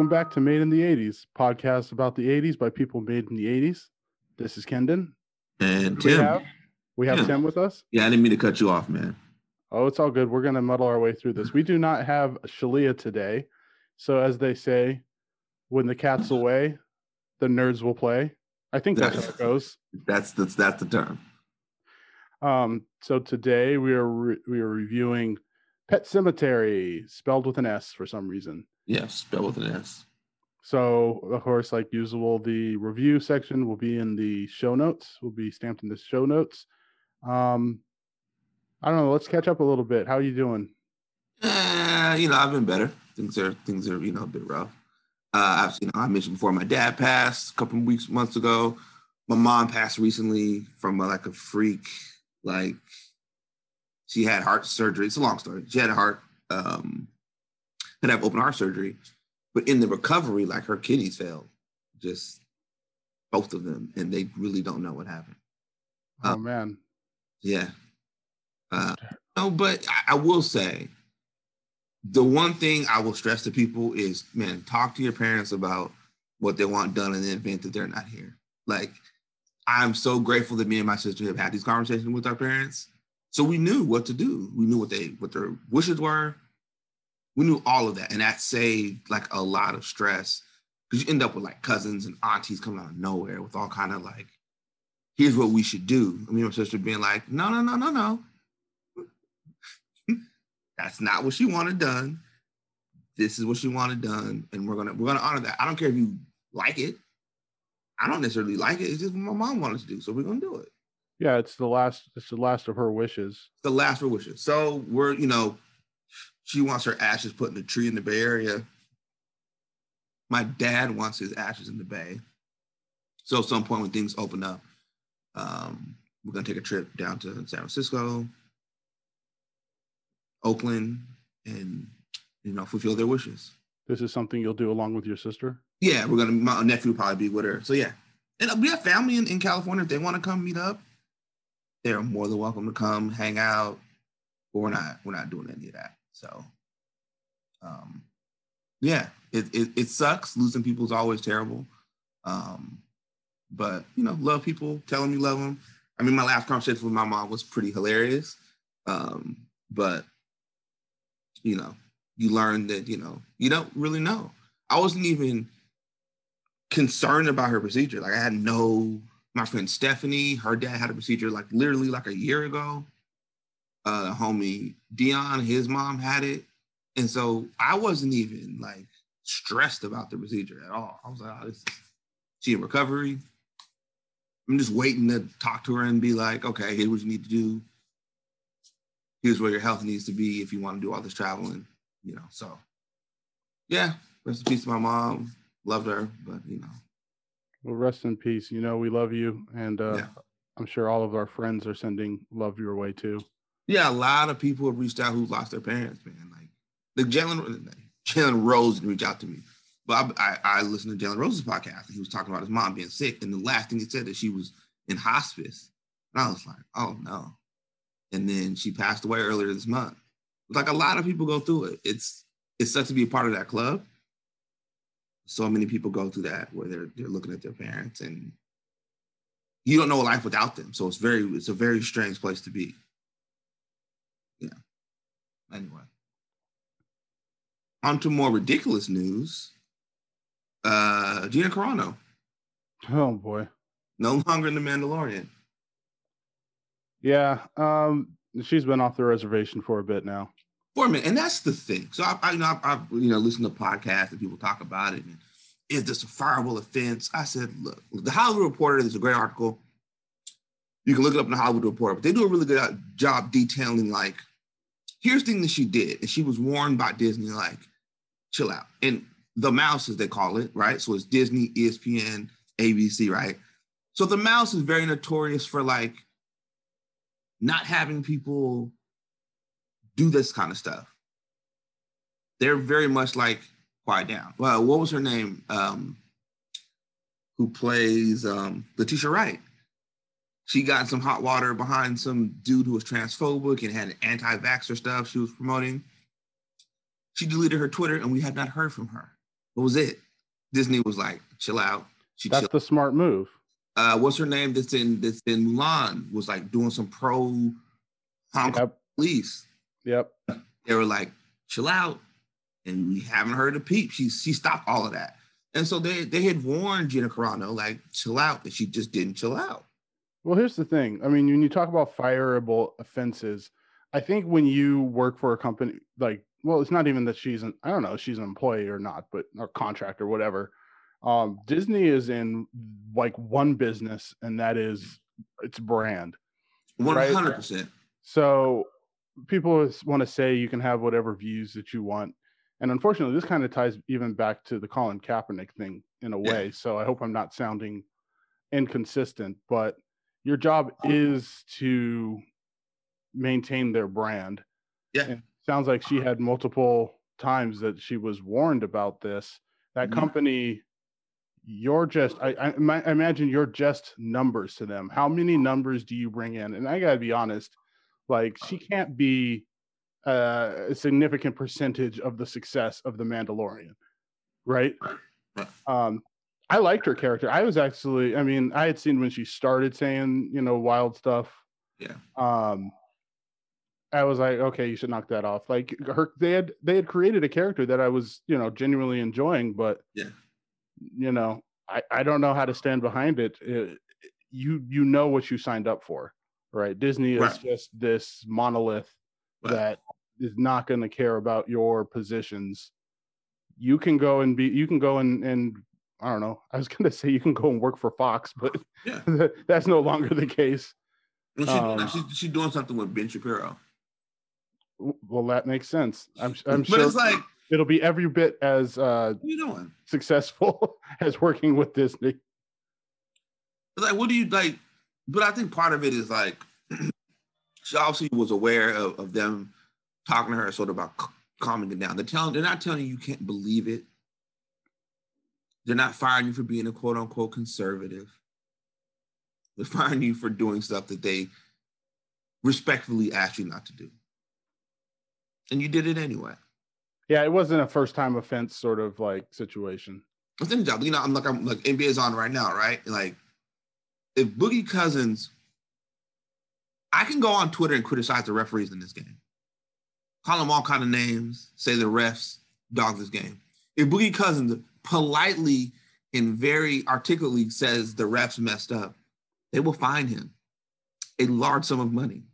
Welcome back to Made in the 80s, podcast about the 80s by people made in the 80s. This is Kendon. And We Tim. have, we have Yeah. Tim with us. Yeah, I didn't mean to cut you off, man. Oh, it's all good. We're going to muddle our way through this. We do not have Shalia today. So, as they say, when the cat's away, the nerds will play. I think that's how it goes. That's that's that's the term. Um, so today we are re- we are reviewing Pet Sematary, spelled with an S for some reason. Yeah, spell with an S. So, of course, like usual, the review section will be in the show notes. Will be stamped in the show notes. Um, I don't know. Let's catch up a little bit. How are you doing? Uh, you know, I've been better. Things are things are you know a bit rough. Uh, I've you know I mentioned before my dad passed a couple of weeks months ago. My mom passed recently from uh, like a freak. Like she had heart surgery. It's a long story. She had a heart um had to have open heart surgery, but in the recovery, like her kidneys failed, just both of them, and they really don't know what happened. Oh Uh, man, Yeah. Uh, no, but I, I will say the one thing I will stress to people is, man, talk to your parents about what they want done in the event that they're not here. Like, I'm so grateful that me and my sister have had these conversations with our parents, so we knew what to do. We knew what they what their wishes were. We knew all of that, and that saved like a lot of stress because you end up with like cousins and aunties coming out of nowhere with all kind of like here's what we should do. I mean, my sister being like, no, no, no, no, no. That's not what she wanted done. This is what she wanted done, and we're gonna we're gonna honor that. I don't care if you like it. I don't necessarily like it. It's just what my mom wanted to do, so we're gonna do it. yeah, it's the last. It's the last of her wishes. the last of her wishes. So we're, you know, she wants her ashes put in a tree in the Bay Area. My dad wants his ashes in the Bay. So at some point when things open up, um, we're gonna take a trip down to San Francisco, Oakland, and you know, fulfill their wishes. This is something you'll do along with your sister. Yeah, we're gonna. My nephew will probably be with her. So yeah, and we have family in, in California. If they want to come meet up, they're more than welcome to come hang out. But we're not. We're not doing any of that. So, um, yeah, it it, it sucks. Losing people is always terrible. Um, but you know, love people. Tell them you love them. I mean, my last conversation with my mom was pretty hilarious. Um, but you know, you learn that you know you don't really know. I wasn't even concerned about her procedure. Like I had no. My friend Stephanie, her dad had a procedure like literally like a year ago. Uh, homie Dion, his mom had it, and so I wasn't even like stressed about the procedure at all. I was like, oh, this is, she in recovery. I'm just waiting to talk to her and be like, okay, here's what you need to do. Here's where your health needs to be if you want to do all this traveling, you know. So, yeah, rest in peace to my mom. Loved her, but you know, Well, rest in peace. You know we love you, and uh, Yeah. I'm sure all of our friends are sending love your way too. Yeah, a lot of people have reached out who lost their parents, man. Like the Jalen Jalen Rose didn't reach out to me, but I, I, listened to Jalen Rose's podcast and he was talking about his mom being sick, and the last thing he said that she was in hospice, and I was like, oh no. And then she passed away earlier this month. Like a lot of people go through it. It's it sucks to be a part of that club. So many people go through that where they're they're looking at their parents and you don't know life without them. So it's very it's a very strange place to be. Anyway. On to more ridiculous news. Uh Gina Carano, Oh boy. no longer in the Mandalorian. Yeah. Um, she's been off the reservation for a bit now. for a minute, and that's the thing. So I, I you know, I've, I've you know listened to podcasts and people talk about it. And is this a fireable offense? I said, look, the Hollywood Reporter. There's a great article. You can look it up in the Hollywood Reporter, but they do a really good job detailing like, here's the thing that she did, and she was warned by Disney, like, chill out. And the mouse, as they call it, right? So it's Disney, ESPN, ABC, right? So the mouse is very notorious for like not having people do this kind of stuff. They're very much like quiet down. Well, what was her name? Um, who plays um, Letitia Wright? She got some hot water behind some dude who was transphobic and had anti-vaxxer stuff she was promoting. She deleted her Twitter, and we have not heard from her. What was it. Disney was like, chill out. She That's the smart move. Uh, what's her name? That's in that's in Mulan. Was like doing some pro Hong Kong Yep. police. Yep. They were like, chill out, and we haven't heard a peep. She she stopped all of that, and so they they had warned Gina Carano like, chill out, and she just didn't chill out. Well, here's the thing. I mean, when you talk about fireable offenses, I think when you work for a company like, well, it's not even that she's an, I don't know, she's an employee or not, but or contract or whatever. Um, Disney is in like one business, and that is its brand. Right. hundred percent. So people want to say you can have whatever views that you want. And unfortunately, this kind of ties even back to the Colin Kaepernick thing in a Yeah. way. So I hope I'm not sounding inconsistent, but your job is to maintain their brand. Yeah. And sounds like she had multiple times that she was warned about this. That Mhm. company, you're just, I, I, I imagine you're just numbers to them. How many numbers do you bring in? And I got to be honest, like she can't be uh, a significant percentage of the success of the Mandalorian, right? Right. Um, I liked her character. I was actually, I mean, I had seen when she started saying, you know, wild stuff. Yeah. Um, I was like, okay, you should knock that off. Like her, they had they had created a character that I was, you know, genuinely enjoying, but Yeah. you know, I I don't know how to stand behind it. It- you you know what you signed up for, right? Disney is Right. just this monolith Right. that is not going to care about your positions. You can go and be, you can go and and I don't know. I was going to say you can go and work for Fox, but Yeah. that's no longer the case. And she, Um, she's, she's doing something with Ben Shapiro. Well, that makes sense. I'm I'm but sure it's like, it'll be every bit as uh, you doing? successful as working with Disney. Like, what do you like? But I think part of it is like, she obviously was aware of, of them talking to her sort of about calming it down. They're telling, they're not telling you you can't believe it. They're not firing you for being a quote unquote conservative. They're firing you for doing stuff that they respectfully asked you not to do. And you did it anyway. Yeah, it wasn't a first time offense sort of like situation. It's in job. You know, I'm like I'm like NBA is on right now, right? Like if Boogie Cousins, I can go on Twitter and criticize the referees in this game. Call them all kind of names, say the refs dog this game. If Boogie Cousins politely and very articulately says the refs messed up, they will fine him a large sum of money.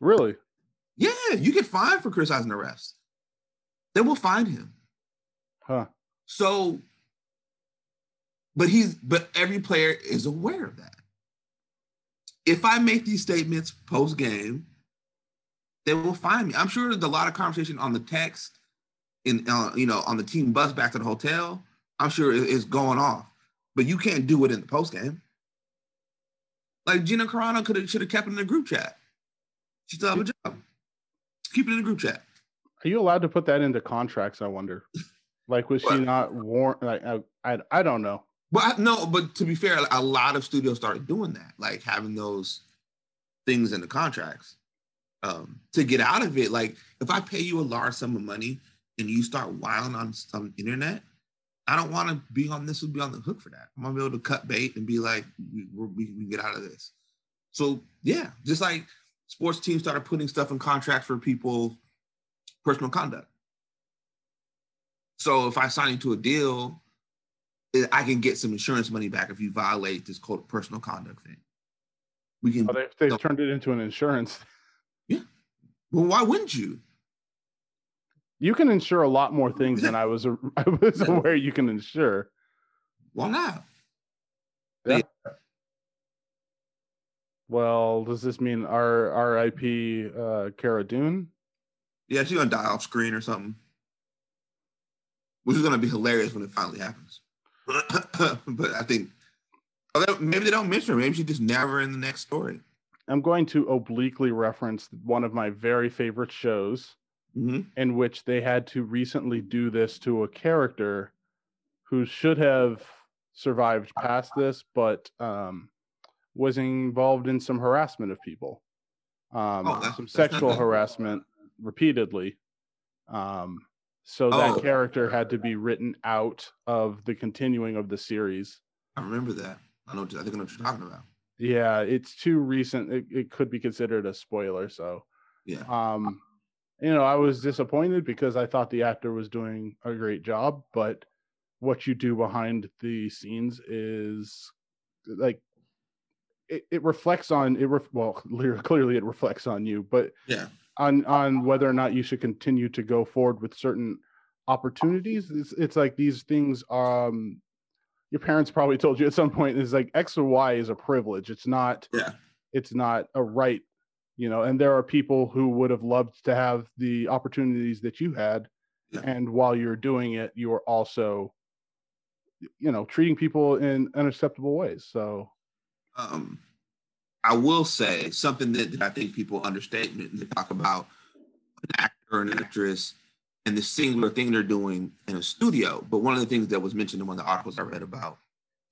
Really? Yeah, you get fined for criticizing the refs. They will fine him. Huh. So, but he's but every player is aware of that. If I make these statements post game, they will find me. I'm sure there's a lot of conversation on the text, in uh, you know, on the team bus back to the hotel. I'm sure it- it's going off, but you can't do it in the post game. Like Gina Carano could have should have kept it in the group chat. She still have a job. Keep it in the group chat. Are you allowed to put that into contracts? I wonder. Like, was she not warned? Like, I, I, I don't know. But no, but to be fair, a lot of studios started doing that, like having those things in the contracts um, to get out of it. Like if I pay you a large sum of money and you start wilding on some internet, I don't want to be on this. Would be on the hook for that. I'm gonna be able to cut bait and be like, we, we're, we we can get out of this. So yeah, just like sports teams started putting stuff in contracts for people, personal conduct. So if I sign into a deal eh, I can get some insurance money back if you violate this quote personal conduct thing. We can. Oh, they, they've turned it into an insurance. Yeah. well, why wouldn't you? You can insure a lot more things than I was. I was aware you can insure. Why not? Well, does this mean our R.I.P. Uh, Cara Dune? Yeah, she's gonna die off screen or something, which is gonna be hilarious when it finally happens. but I think maybe they don't mention her. Maybe she's just never in the next story. I'm going to obliquely reference one of my very favorite shows. Hmm in which they had to recently do this to a character who should have survived past this, but um, was involved in some harassment of people, um, Oh, some sexual harassment repeatedly. Um, So that Oh. character had to be written out of the continuing of the series. I remember that. I know. I think I know what you're talking about. Yeah, it's too recent. It, it could be considered a spoiler. So, Yeah. um, you know, I was disappointed because I thought the actor was doing a great job, but what you do behind the scenes is like it, it reflects on it. Ref, well, clearly it reflects on you, but Yeah. on on whether or not you should continue to go forward with certain opportunities. It's, it's like these things. Um, your parents probably told you at some point is like X or Y is a privilege. It's not. Yeah. It's not a right. You know, and there are people who would have loved to have the opportunities that you had, Yeah. and while you're doing it, you are also, you know, treating people in unacceptable ways. So Um, I will say something that, that I think people understate when they talk about an actor or an actress and the singular thing they're doing in a studio. But one of the things that was mentioned in one of the articles I read about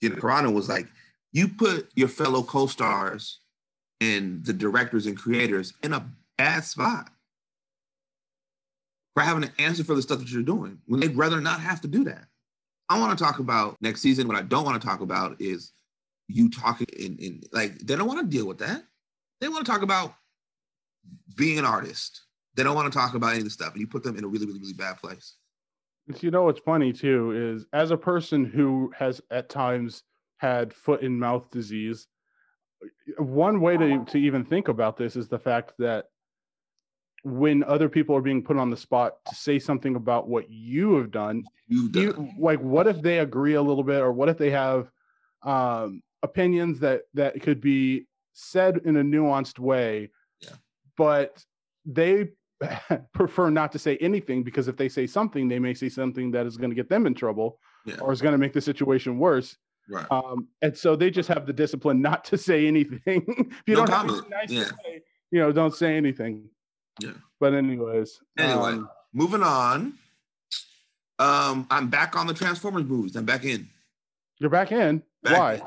Gina Carano was like, you put your fellow co-stars and the directors and creators in a bad spot for having to answer for the stuff that you're doing when they'd rather not have to do that. I want to talk about next season. What I don't want to talk about is you talking in, in like they don't want to deal with that. They want to talk about being an artist. They don't want to talk about any of the stuff, and you put them in a really, really, really bad place. You know what's funny too is as a person who has at times had foot and mouth disease, one way to, to even think about this is the fact that when other people are being put on the spot to say something about what you have done, You've done. you like what if they agree a little bit or what if they have um opinions that that could be said in a nuanced way Yeah. but they prefer not to say anything because if they say something they may say something that is going to get them in trouble Yeah. or is going to make the situation worse right. um and so they just have the discipline not to say anything if you No don't have comment. anything nice Yeah. to say you know don't say anything Yeah. but anyways Anyway. um, Moving on. Um, I'm back on the Transformers movies. I'm back in. you're back in Back why in.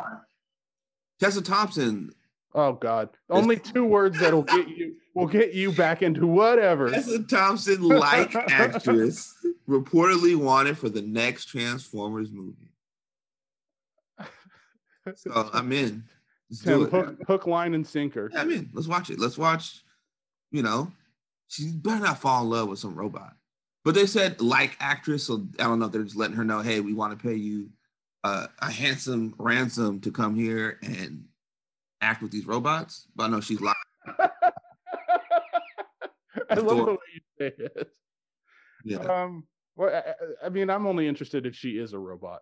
Tessa Thompson. Oh God! Only two words that'll get you will get you back into whatever. Tessa Thompson, like actress, reportedly wanted for the next Transformers movie. So I'm in. Let's do it. hook, hook, line, and sinker. Yeah, I'm in. Let's watch it. Let's watch. You know, she better not fall in love with some robot. But they said like actress, so I don't know if they're just letting her know, hey, we want to pay you uh, a handsome ransom to come here and act with these robots. But I know she's like, I love the way you say it. yeah, Um, well, I, I mean, I'm only interested if she is a robot.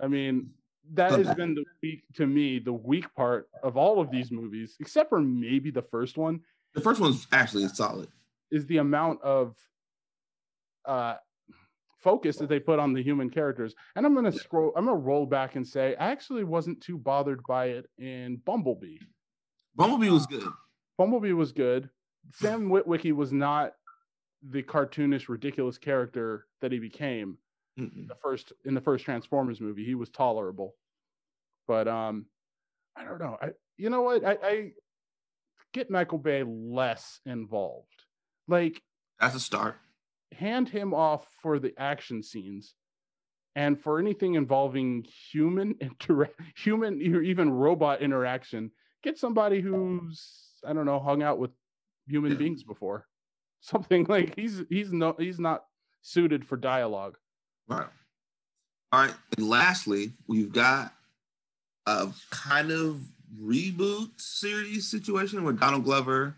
I mean, that has been the weak to me, the weak part of all of these movies, except for maybe the first one, the first one's actually solid. is the amount of uh focus that they put on the human characters. And I'm gonna Yeah. scroll, I'm gonna roll back and say I actually wasn't too bothered by it in Bumblebee. Bumblebee was good. Bumblebee was good. Sam Witwicky was not the cartoonish, ridiculous character that he became Mm-mm. the first in the first Transformers movie. He was tolerable. But um I don't know. I you know what? I, I get Michael Bay less involved. Like That's a start. hand him off for the action scenes and for anything involving human inter human or even robot interaction get somebody who's i don't know hung out with human beings before something like he's he's no he's not suited for dialogue Right. All right. And lastly, we've got a kind of reboot series situation where Donald Glover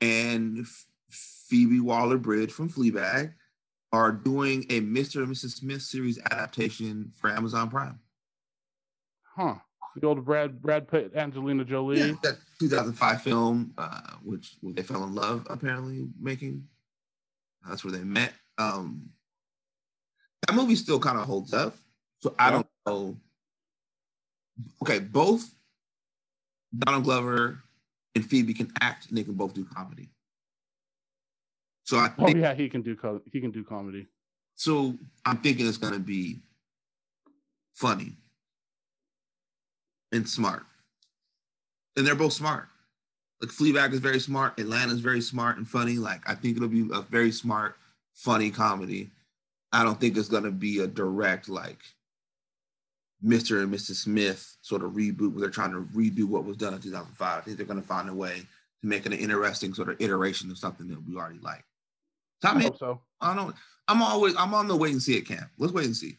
and Phoebe Waller Bridge from Fleabag are doing a Mr. and Mrs. Smith series adaptation for Amazon Prime. huh the old brad brad pitt angelina jolie Yeah, that 2005 film, uh, which they fell in love apparently making. That's where they met. Um, that movie still kind of holds up. So I don't know. Okay, both Donald Glover and Phoebe can act, and they can both do comedy. So I oh think yeah he can do co- he can do comedy so. I'm thinking it's gonna be funny and smart, and they're both smart. Like Fleabag is very smart, Atlanta's very smart and funny. Like I think it'll be a very smart, funny comedy. I don't think it's gonna be a direct like Mr. and Mrs. Smith sort of reboot where they're trying to redo what was done in 2005. I think they're gonna find a way to make an interesting sort of iteration of something that we already like. So, I I mean, hope so. I don't. I'm always. I'm on the wait and see it camp. Let's wait and see.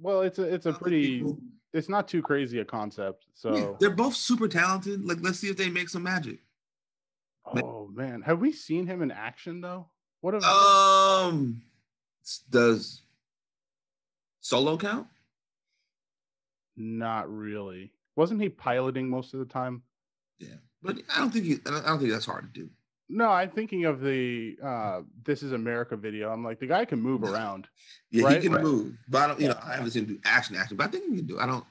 Well, it's a it's a I pretty people- it's not too crazy a concept. Yeah, So they're both super talented. Like, let's see if they make some magic. oh man, have we seen him in action though? What have Um, does solo count? not really. Wasn't he piloting most of the time? Yeah, but I don't think you. I don't I don't think that's hard to do. No, I'm thinking of the uh This Is America video. I'm like the guy can move around. Yeah, Right, he can right. move, but I don't. You know, I haven't seen him do action, action, but I think he can do. I don't.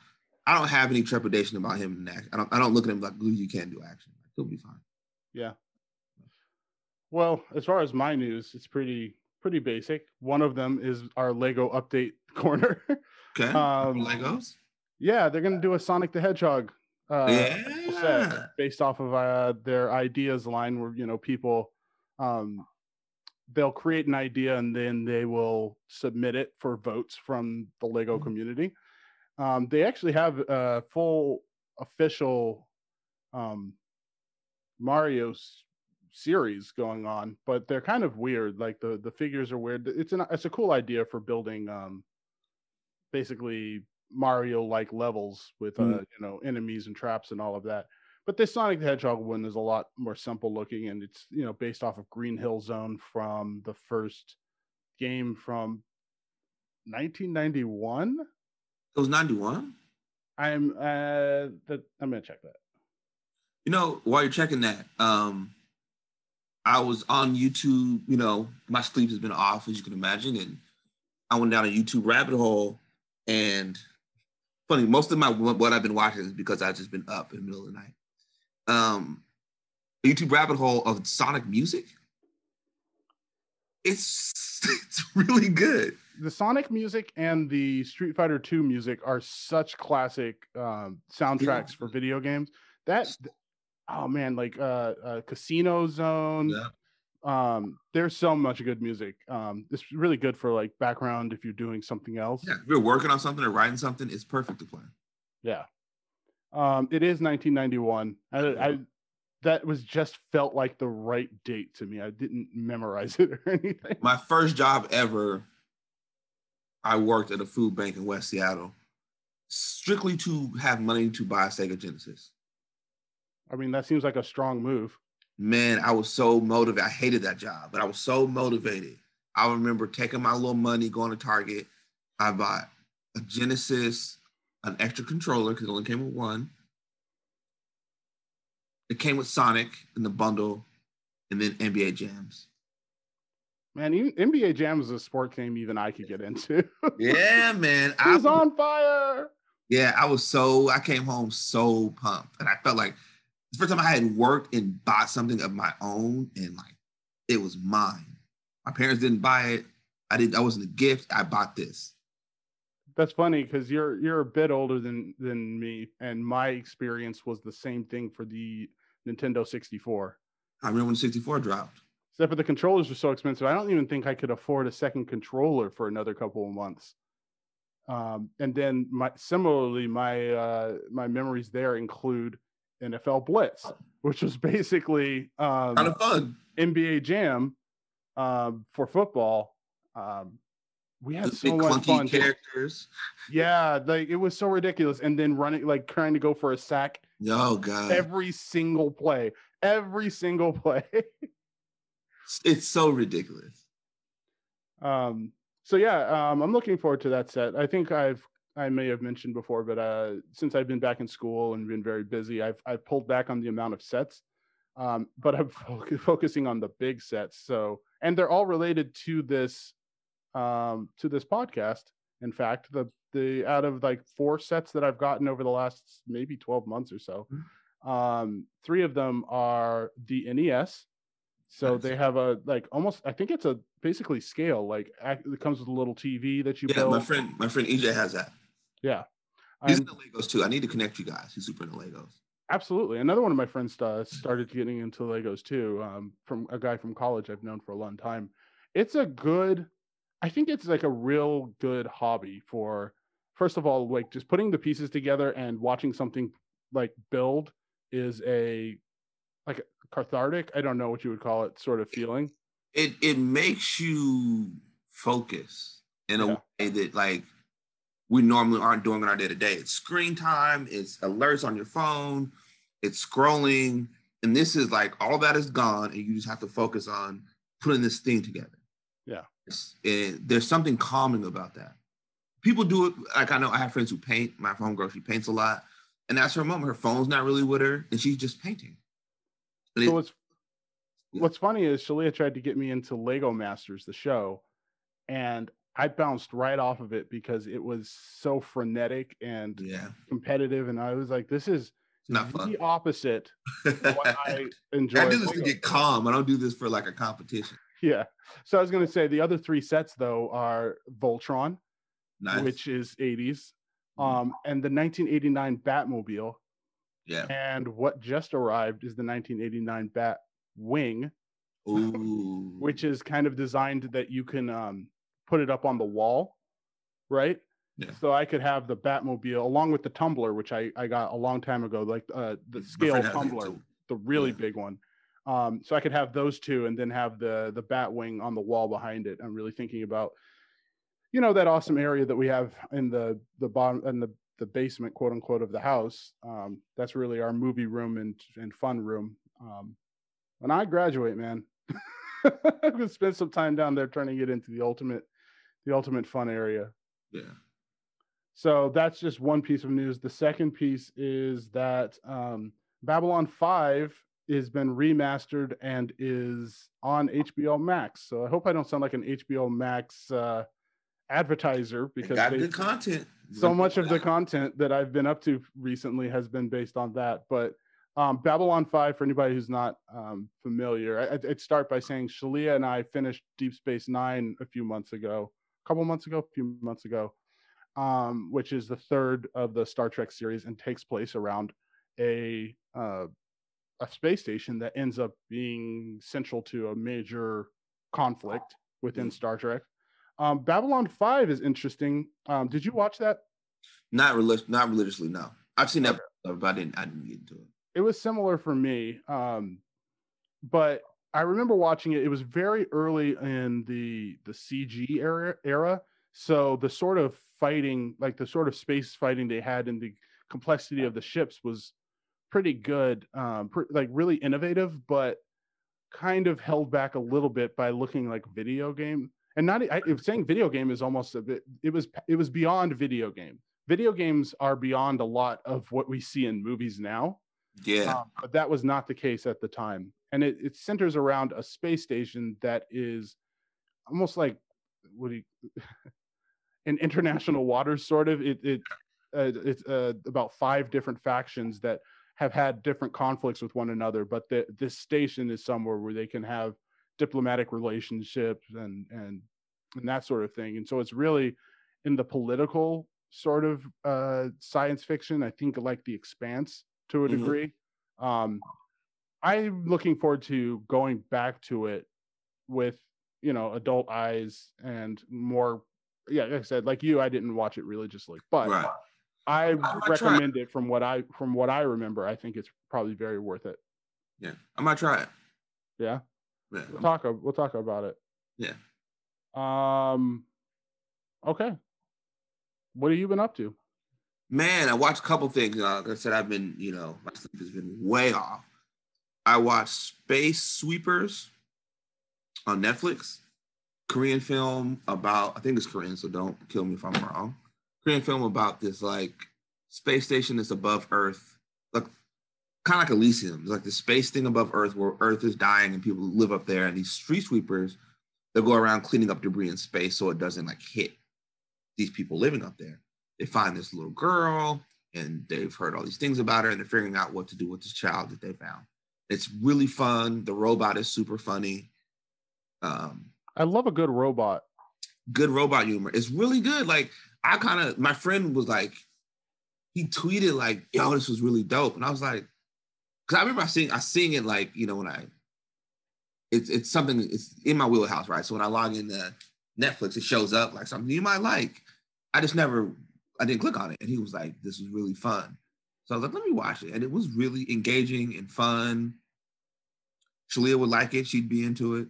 I don't have any trepidation about him in action. I don't. I don't look at him like, "Ooh, you can't do action." He'll be fine. Yeah. Well, as far as my news, it's pretty pretty basic. One of them is our Lego update corner. Okay. um, Legos. yeah, they're gonna do a Sonic the Hedgehog uh, yeah. set based off of uh, their ideas line, where you know people um, they'll create an idea and then they will submit it for votes from the Lego Mhm. community. Um, they actually have a full official um, Mario s- series going on, but they're kind of weird. Like the the figures are weird. It's an it's a cool idea for building um, basically Mario like levels with uh, Mm. you know enemies and traps and all of that. But this Sonic the Hedgehog one is a lot more simple looking, and it's you know based off of Green Hill Zone from the first game from 1991. It was ninety one. I'm uh that I'm gonna check that. You know, while you're checking that, um, I was on YouTube. You know, my sleep has been off, as you can imagine, and I went down a YouTube rabbit hole. And funny, most of my what I've been watching is because I've just been up in the middle of the night. Um, a YouTube rabbit hole of Sonic music. It's it's really good. The Sonic music and the Street Fighter 2 music are such classic um, soundtracks for video games. That oh man, like uh, uh Casino Zone. Yeah. Um, there's so much good music. Um, it's really good for like background if you're doing something else. Yeah, if you're working on something or writing something, it's perfect to play. Yeah. Um, it is 1991. I, I that was just felt like the right date to me. I didn't memorize it or anything. My first job ever, I worked at a food bank in West Seattle, strictly to have money to buy a Sega Genesis. I mean, that seems like a strong move. Man, I was so motivated. I hated that job, but I was so motivated. I remember taking my little money, going to Target. I bought a Genesis, an extra controller because it only came with one. It came with Sonic in the bundle, and then NBA Jams. Man, even NBA Jam is a sport game even I could get into. Yeah, man. I He's on fire. Yeah, I was so I came home so pumped, and I felt like the first time I had worked and bought something of my own, and like it was mine. My parents didn't buy it. I didn't. I wasn't a gift. I bought this. That's funny because you're you're a bit older than than me, and my experience was the same thing for the Nintendo 64. I remember when 64 dropped. Except for the controllers were so expensive, I don't even think I could afford a second controller for another couple of months. Um, and then my similarly, my uh, my memories there include NFL Blitz, which was basically um, Kind of fun. NBA Jam um, for football. Um, we had so much fun. characters. yeah, like it was so ridiculous. And then running, like trying to go for a sack Oh god, every single play, every single play. it's so ridiculous. um, so yeah, um, I'm looking forward to that set. I think I've I may have mentioned before, but uh, since I've been back in school and been very busy, I've I've pulled back on the amount of sets. Um, but I'm fo- focusing on the big sets. So, and they're all related to this, um, to this podcast. In fact, the the out of like four sets that I've gotten over the last maybe 12 months or so, um, three of them are the NES. So Nice. they have a like almost I think it's a basically scale like it comes with a little TV that you Yeah, build. my friend, my friend EJ has that. Yeah. He's Um, into Legos too. I need to connect you guys. He's super into Legos. Absolutely. Another one of my friends uh, started getting into Legos too, um, from a guy from college I've known for a long time. It's a good, I think it's like a real good hobby for first of all, like just putting the pieces together and watching something like build is a like cathartic. I don't know what you would call it, sort of feeling. It it makes you focus in a Yeah. way that like we normally aren't doing in our day to day. It's screen time, it's alerts on your phone, it's scrolling, and this is like all that is gone, and you just have to focus on putting this thing together. Yeah. And there's something calming about that. People do it like I know I have friends who paint. My homegirl, she paints a lot, and that's her moment. Her phone's not really with her, and she's just painting. And So it- what's what's funny is Shalia tried to get me into Lego Masters, the show, and I bounced right off of it because it was so frenetic and yeah, competitive, and I was like, "This is not fun. the opposite of what I enjoy." I do this to get calm. I don't do this for like a competition. Yeah. So I was going to say the other three sets though are Voltron, Nice. which is 80s, Mhm. um, and the 1989 Batmobile, yeah. and what just arrived is the 1989 Bat Wing, Ooh. which is kind of designed that you can um, put it up on the wall, right? Yeah. So I could have the Batmobile along with the tumbler, which I, I got a long time ago, like uh, the scale friend has that tumbler, the really Yeah. big one. Um, so I could have those two and then have the the bat wing on the wall behind it. I'm really thinking about, you know, that awesome area that we have in the the bottom and the the basement, quote unquote, of the house. Um, that's really our movie room and and fun room. Um, when I graduate, man, I'm gonna spend some time down there turning it into the ultimate the ultimate fun area. Yeah. So that's just one piece of news. The second piece is that um, Babylon 5 has been remastered and is on HBO Max. So I hope I don't sound like an HBO Max uh, advertiser because got they- good content. so much of the content that I've been up to recently has been based on that. But um, Babylon 5, for anybody who's not um, familiar, I, I'd- I'd start by saying Shalia and I finished Deep Space Nine a few months ago, couple months ago, a few months ago, um, which is the third of the Star Trek series and takes place around a uh, a space station that ends up being central to a major conflict within Mm. Star Trek. Um, Babylon 5 is interesting. Um, did you watch that? Not relig- not religiously, no. I've seen that, but I didn't. I didn't get into it. it was similar for me um but i remember watching it it was very early in the the cg era era so the sort of fighting like the sort of space fighting they had and the complexity of the ships was pretty good um pr- like really innovative but kind of held back a little bit by looking like video game and not I, if saying video game is almost a bit it was it was beyond video game video games are beyond a lot of what we see in movies now Yeah. um, but that was not the case at the time. And it, it centers around a space station that is almost like what do you, in international waters, sort of. It, it uh, it's uh, about five different factions that have had different conflicts with one another, but the, this station is somewhere where they can have diplomatic relationships and and and that sort of thing. And so it's really in the political sort of uh, science fiction. I think like The Expanse to a Mhm. degree. Um, I'm looking forward to going back to it with you know adult eyes and more. Yeah, like I said, like you, I didn't watch it religiously, but right. I try it. recommend it from what I from what I remember. I think it's probably very worth it. Yeah. I might try it. Yeah, Yeah. we'll talk. We'll talk about it. Yeah. Um. Okay. What have you been up to? Man, I watched a couple things. Uh, like I said, I've been, you know, my sleep has been way off. I watched Space Sweepers on Netflix, Korean film about, I think it's Korean, so don't kill me if I'm wrong. Korean film about this like space station that's above Earth, like kind of like Elysium. It's like the space thing above Earth where Earth is dying and people live up there. And these street sweepers, they'll go around cleaning up debris in space so it doesn't like hit these people living up there they find this little girl and they've heard all these things about her and they're figuring out what to do with this child that they found. It's really fun. The robot is super funny. Um, I love a good robot. good robot humor. It's really good. Like I kind of my friend was like, he tweeted like, "Yo, this was really dope," and I was like, because I remember I seeing I seeing it like you know when I, it's it's something it's in my wheelhouse, right? So when I log into Netflix, it shows up like something you might like. I just never, I didn't click on it. And he was like, this was really fun. So I was like, let me watch it. And it was really engaging and fun. Shalia would like it. She'd be into it.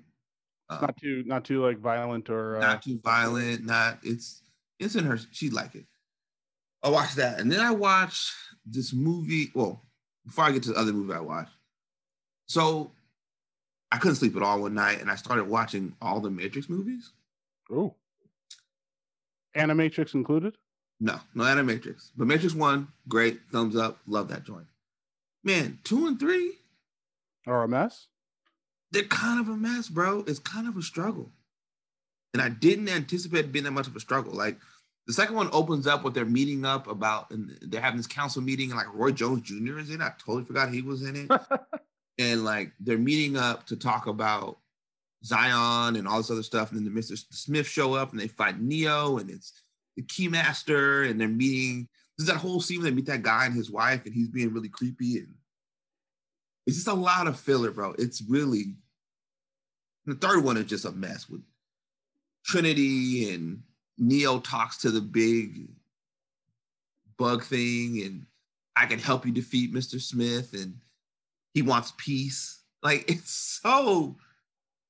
Um, not too, not too like violent or uh, not too violent. Not it's it's in her. She'd like it. I watched that, and then I watched this movie. Well, before I get to the other movie I watched, so I couldn't sleep at all one night, and I started watching all the Matrix movies. Oh, Animatrix included? No, no Animatrix. But Matrix One, great, thumbs up, love that joint. Man, two and three are a mess. They're kind of a mess, bro. It's kind of a struggle, and I didn't anticipate being that much of a struggle. Like the second one opens up with they're meeting up about, and they're having this council meeting, and like Roy Jones Jr. is in. I totally forgot he was in it. and like they're meeting up to talk about Zion and all this other stuff. And then the Mr. Smith show up and they fight Neo, and it's the Keymaster, and they're meeting. There's that whole scene where they meet that guy and his wife, and he's being really creepy. And it's just a lot of filler, bro. It's really the third one is just a mess with Trinity and Neo talks to the big bug thing, and I can help you defeat Mr. Smith, and he wants peace. Like it's so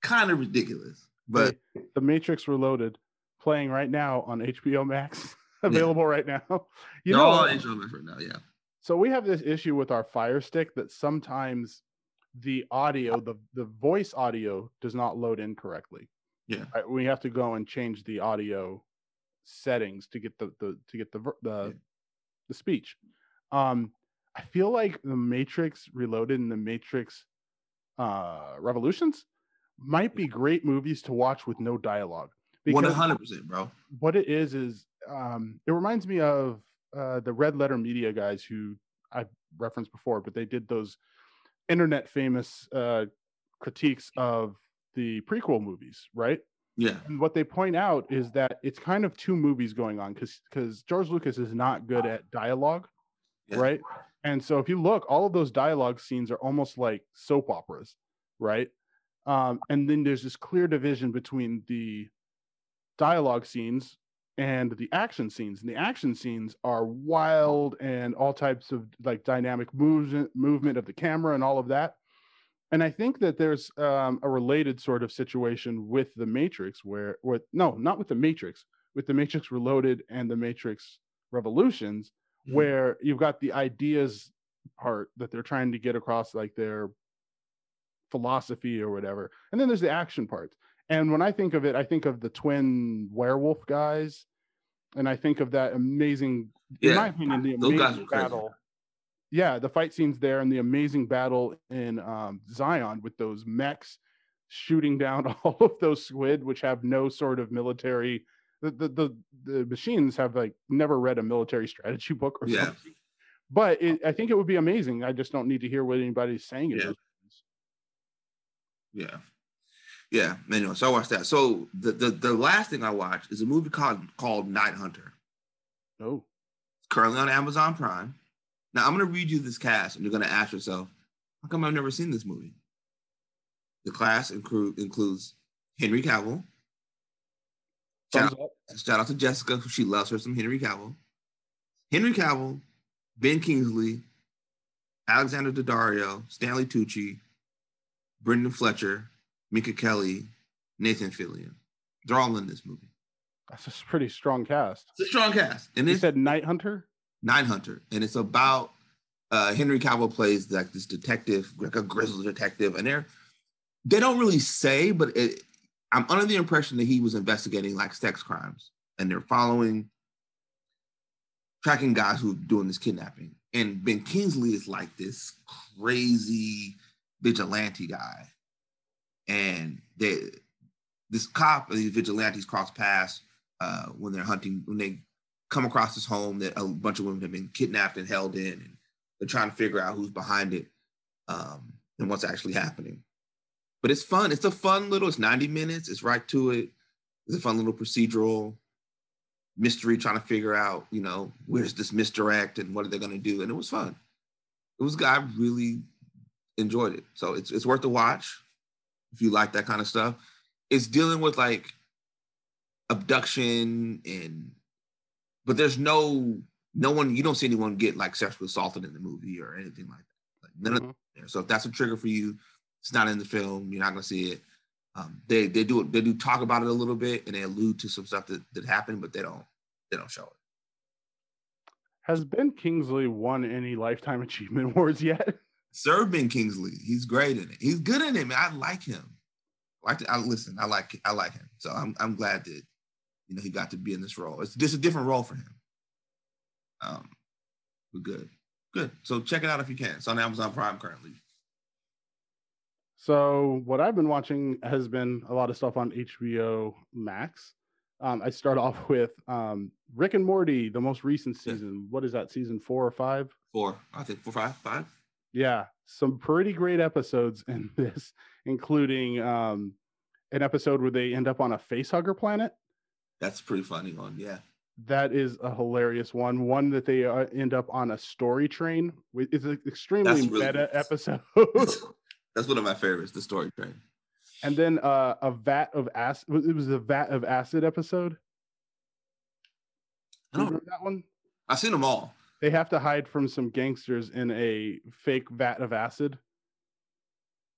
kind of ridiculous. But The Matrix Reloaded playing right now on HBO Max, available yeah. right now. You They're know, all on HBO Max right now, yeah. So we have this issue with our Fire Stick that sometimes the audio, the the voice audio, does not load in correctly. Yeah, right? we have to go and change the audio settings to get the the to get the the yeah. the speech. Um, I feel like the Matrix Reloaded and the Matrix uh, Revolutions might be great movies to watch with no dialogue. One hundred percent, bro. What it is is um, it reminds me of uh, the Red Letter Media guys who I referenced before, but they did those internet famous uh, critiques of the prequel movies, right? Yeah. And what they point out is that it's kind of two movies going on because because George Lucas is not good at dialogue, yeah. right? And so if you look, all of those dialogue scenes are almost like soap operas, right? Um, and then there's this clear division between the dialogue scenes and the action scenes. And the action scenes are wild and all types of like dynamic movement movement of the camera and all of that. And I think that there's um, a related sort of situation with the Matrix, where with no, not with the Matrix, with the Matrix Reloaded and the Matrix Revolutions, mm-hmm. where you've got the ideas part that they're trying to get across, like their philosophy or whatever, and then there's the action part. And when I think of it, I think of the twin werewolf guys, and I think of that amazing, yeah. in my opinion, the amazing battle yeah, the fight scenes there and the amazing battle in um, Zion with those mechs shooting down all of those squid, which have no sort of military. The the the, the machines have like never read a military strategy book or yeah. something. But it, I think it would be amazing. I just don't need to hear what anybody's saying. Yeah. Yeah. Yeah. Anyway, so I watched that. So the, the the last thing I watched is a movie called called Night Hunter. Oh. It's currently on Amazon Prime. Now I'm going to read you this cast, and you're going to ask yourself, how come I've never seen this movie? The class include, includes Henry Cavill. Shout out, shout out, to Jessica, she loves her some Henry Cavill. Henry Cavill, Ben Kingsley, Alexander Daddario, Stanley Tucci, Brendan Fletcher, Minka Kelly, Nathan Fillion. They're all in this movie. That's a pretty strong cast. It's a strong cast. And you said Night Hunter? Night Hunter, and it's about uh, Henry Cavill plays like this detective, like a grizzled detective, and they're they don't really say, but it, I'm under the impression that he was investigating like sex crimes, and they're following, tracking guys who are doing this kidnapping. And Ben Kingsley is like this crazy vigilante guy, and they this cop these vigilantes cross paths uh, when they're hunting when they come across this home that a bunch of women have been kidnapped and held in, and they're trying to figure out who's behind it um, and what's actually happening. But it's fun. It's a fun little. It's 90 minutes. It's right to it. It's a fun little procedural mystery, trying to figure out, you know, where's this misdirect and what are they going to do. And it was fun. It was. I really enjoyed it. So it's it's worth the watch if you like that kind of stuff. It's dealing with like abduction and but there's no no one you don't see anyone get like sexually assaulted in the movie or anything like that. Like none mm-hmm. of there. So if that's a trigger for you, it's not in the film. You're not gonna see it. Um, they they do they do talk about it a little bit and they allude to some stuff that, that happened, but they don't they don't show it. Has Ben Kingsley won any lifetime achievement awards yet? Sir Ben Kingsley, he's great in it. He's good in it, man. I like him. I like to, I listen. I like I like him. So I'm I'm glad that you know he got to be in this role. It's just a different role for him. Um, but good, good. So check it out if you can. It's on Amazon Prime currently. So what I've been watching has been a lot of stuff on HBO Max. Um, I start off with um, Rick and Morty, the most recent season. Yeah. What is that? Season four or five? Four, I think four, five, five. Yeah, some pretty great episodes in this, including um, an episode where they end up on a facehugger planet. That's pretty funny one, yeah. That is a hilarious one. One that they uh, end up on a story train. It's an extremely really meta nice. episode. That's one of my favorites, the story train. And then uh, a vat of acid. It was a vat of acid episode. I don't that one. I've seen them all they have to hide from some gangsters in a fake vat of acid.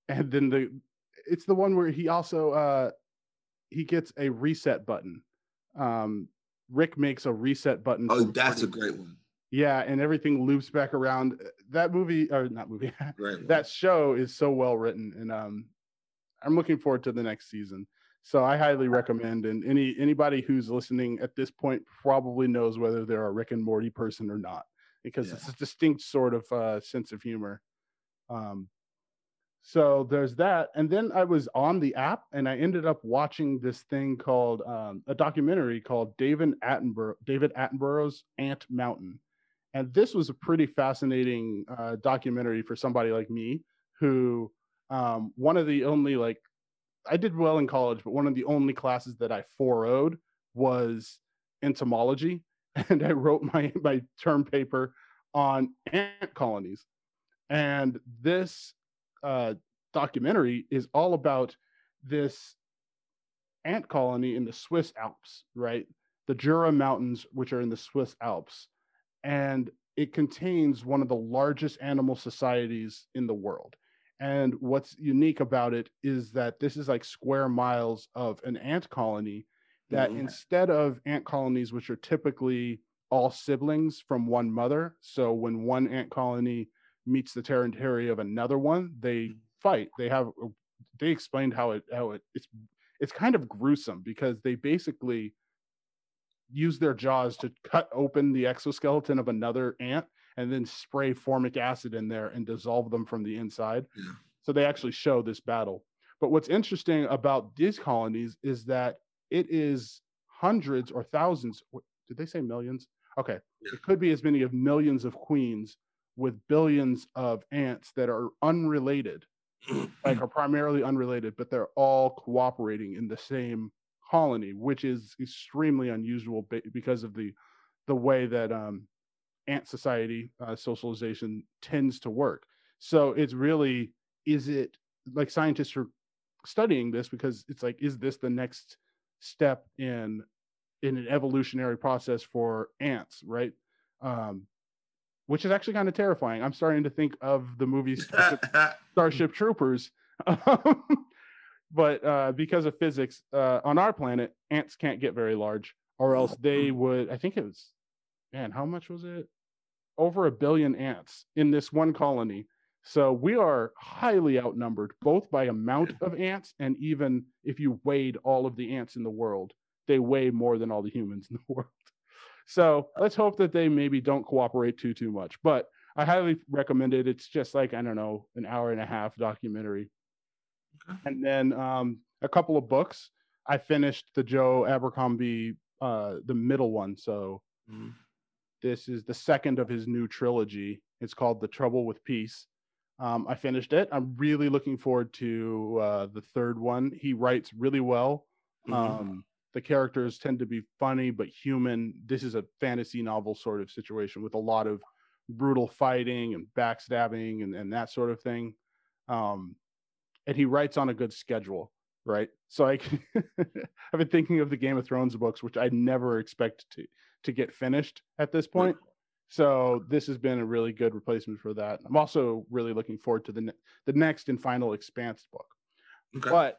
And then the it's the one where he also uh he gets a reset button. Um Rick makes a reset button. Oh, that's a great one. Yeah, and everything loops back around. That movie or not movie. that show is so well written and um I'm looking forward to the next season. So I highly recommend, and any anybody who's listening at this point probably knows whether they're a Rick and Morty person or not, because yeah. it's a distinct sort of uh, sense of humor. Um, so there's that, and then I was on the app, and I ended up watching this thing called um, a documentary called David Attenborough, David Attenborough's Ant Mountain, and this was a pretty fascinating uh, documentary for somebody like me who um, one of the only like I did well in college, but one of the only classes that I 4 was entomology, and I wrote my my term paper on ant colonies. And this uh, documentary is all about this ant colony in the Swiss Alps, right? The Jura Mountains, which are in the Swiss Alps. And it contains one of the largest animal societies in the world. And what's unique about it is that this is like square miles of an ant colony that mm-hmm. instead of ant colonies, which are typically all siblings from one mother, so when one ant colony meets the territory of another one, they mm-hmm. fight. They have they explained how it how it it's it's kind of gruesome because they basically use their jaws to cut open the exoskeleton of another ant and then spray formic acid in there and dissolve them from the inside. Yeah. So they actually show this battle. But what's interesting about these colonies is that it is hundreds or thousands. Did they say millions? Okay. Yeah. It could be as many of millions of queens with billions of ants that are unrelated, like are primarily unrelated, but they're all cooperating in the same colony, which is extremely unusual because of the the way that um, ant society uh, socialization tends to work. So it's really, is it like scientists are studying this because it's like, is this the next step in in an evolutionary process for ants, right? Um, which is actually kind of terrifying. I'm starting to think of the movie Starship, Starship Troopers. but uh, because of physics, uh, on our planet, ants can't get very large, or else they would. I think it was, man, how much was it? Over a billion ants in this one colony. So we are highly outnumbered, both by amount of ants and even if you weighed all of the ants in the world, they weigh more than all the humans in the world. So let's hope that they maybe don't cooperate too too much. But I highly recommend it. It's just like I don't know, an hour and a half documentary. Okay. And then um, a couple of books. I finished the Joe Abercrombie, uh, the middle one. So mm-hmm. This is the second of his new trilogy. It's called The Trouble with Peace. Um, I finished it. I'm really looking forward to uh, the third one. He writes really well. Mm-hmm. Um, the characters tend to be funny but human. This is a fantasy novel sort of situation with a lot of brutal fighting and backstabbing and, and that sort of thing. Um, and he writes on a good schedule, right? So I I've been thinking of the Game of Thrones books, which I never expect to to get finished at this point. So this has been a really good replacement for that. I'm also really looking forward to the ne- the next and final Expanse book. Okay. But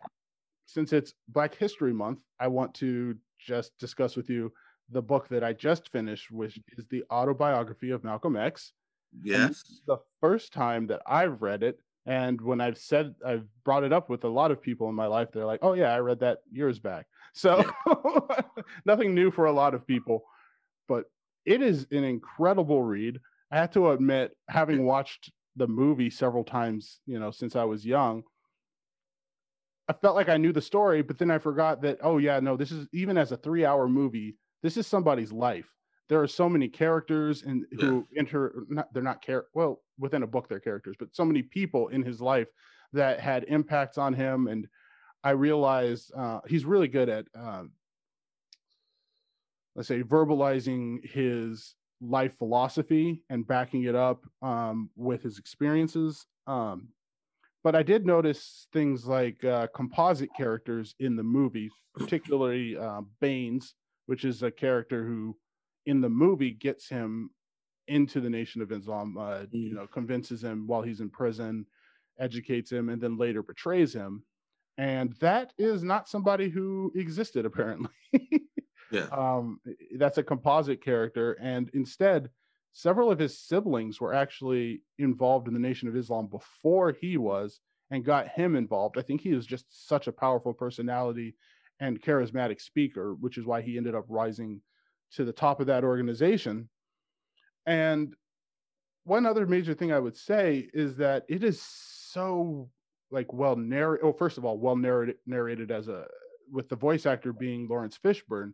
since it's Black History Month, I want to just discuss with you the book that I just finished, which is the autobiography of Malcolm X. Yes. the first time that I've read it. And when I've said I've brought it up with a lot of people in my life, they're like, "Oh yeah, I read that years back." So nothing new for a lot of people, but it is an incredible read. I have to admit, having watched the movie several times, you know, since I was young, I felt like I knew the story, but then I forgot that, oh yeah, no, this is even as a three-hour movie, this is somebody's life. There are so many characters and who enter not they're not care well, within a book they're characters, but so many people in his life that had impacts on him. And I realized uh, he's really good at um, let's say verbalizing his life philosophy and backing it up um, with his experiences. Um, but I did notice things like uh, composite characters in the movie, particularly uh, Baines, which is a character who, in the movie, gets him into the Nation of Islam. Uh, You Mm. know, convinces him while he's in prison, educates him, and then later betrays him. And that is not somebody who existed apparently. Yeah. um, that's a composite character, and instead, several of his siblings were actually involved in the Nation of Islam before he was, and got him involved. I think he was just such a powerful personality and charismatic speaker, which is why he ended up rising to the top of that organization. And one other major thing I would say is that it is so like well narrated. Oh, first of all, well narrated narrated as a with the voice actor being Laurence Fishburne,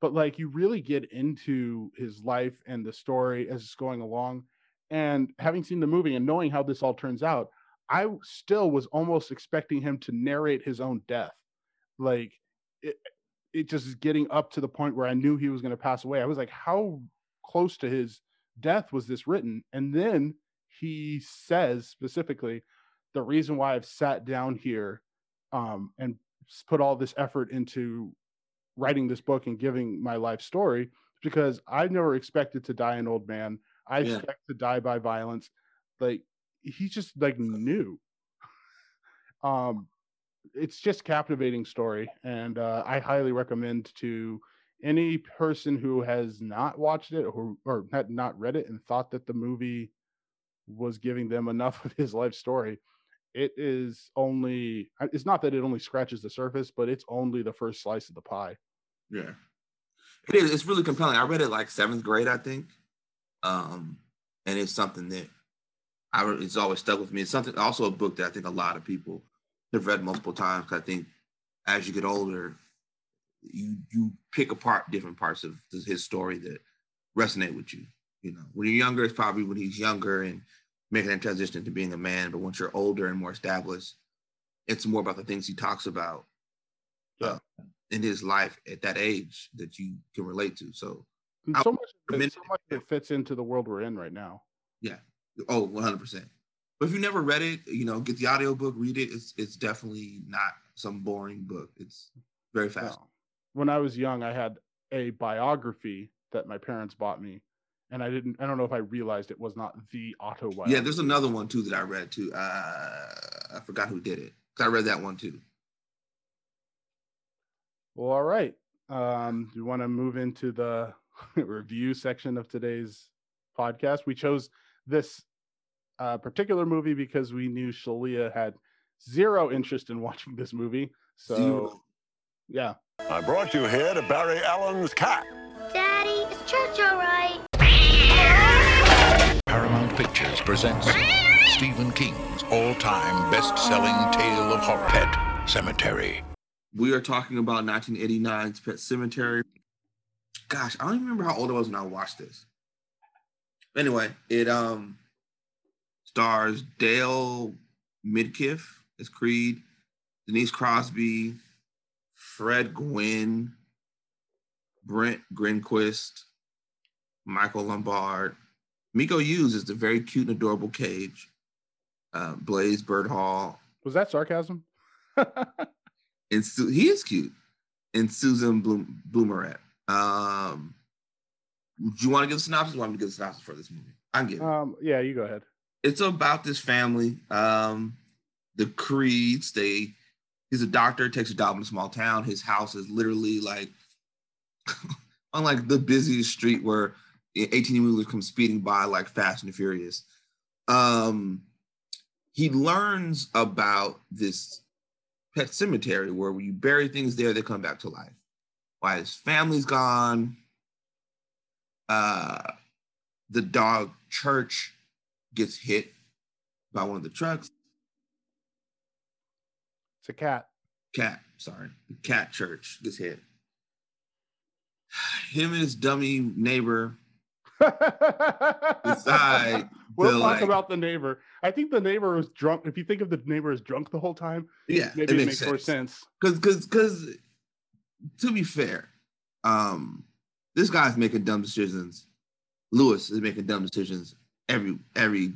but like you really get into his life and the story as it's going along. And having seen the movie and knowing how this all turns out, I still was almost expecting him to narrate his own death. Like it, it just is getting up to the point where I knew he was going to pass away. I was like, how close to his death was this written? And then he says specifically, the reason why I've sat down here um, and put all this effort into writing this book and giving my life story because I never expected to die an old man. I Yeah. expect to die by violence. Like he just like knew. Um, it's just captivating story, and uh, I highly recommend to any person who has not watched it or or had not read it and thought that the movie was giving them enough of his life story. It is only it's not that it only scratches the surface, but it's only the first slice of the pie. Yeah. It is. It's really compelling. I read it like seventh grade, I think. Um, and it's something that I it's always stuck with me. It's something also a book that I think a lot of people have read multiple times. I think as you get older, you you pick apart different parts of his story that resonate with you. You know, when you're younger, it's probably when he's younger and making that transition to being a man. But once you're older and more established, it's more about the things he talks about Yeah. uh, in his life at that age that you can relate to. So, so much, it, so much it fits into the world we're in right now. Yeah. Oh, 100%. But if you never read it, you know, get the audiobook, read it. It's it's definitely not some boring book. It's very fast. No. When I was young, I had a biography that my parents bought me, and I didn't. I don't know if I realized it was not the autobiography. Yeah, there's another one too that I read too. Uh, I forgot who did it. I read that one too. Well, all right. Um, do you want to move into the review section of today's podcast? We chose this uh, particular movie because we knew Shalia had zero interest in watching this movie. So, Zero. yeah. I brought you here to bury Ellie's cat. Daddy, is church all right? Paramount Pictures presents Stephen King's all-time best-selling tale of horror, Pet Sematary. We are talking about 1989's Pet Sematary. Gosh, I don't even remember how old I was when I watched this. Anyway, it um stars Dale Midkiff as Creed, Denise Crosby, Fred Gwynne, Brad Greenquist, Michael Lombard. Miko Hughes is the very cute and adorable Gage. Uh, Blaze Berdahl. Was that sarcasm? and Su- he is cute, and Susan Bloom Blommaert. Um, do you want to give a synopsis? Want me to give a synopsis for this movie? I'm giving. Um, yeah, you go ahead. it's about this family. Um, the Creeds. They he's a doctor, takes a job in a small town. His house is literally like on like the busiest street where 18 wheelers come speeding by like Fast and Furious. Um, he learns about this pet cemetery where when you bury things there, they come back to life. Why his family's gone. Uh, the dog Church gets hit by one of the trucks. It's a cat. Cat, sorry, Cat Church gets hit. Him and his dummy neighbor decide we'll talk like- about the neighbor. I think the neighbor was drunk. If you think of the neighbor as drunk the whole time, Yeah, maybe it makes, more sense. Because, because, because, to be fair, um, this guy's making dumb decisions. Louis is making dumb decisions every every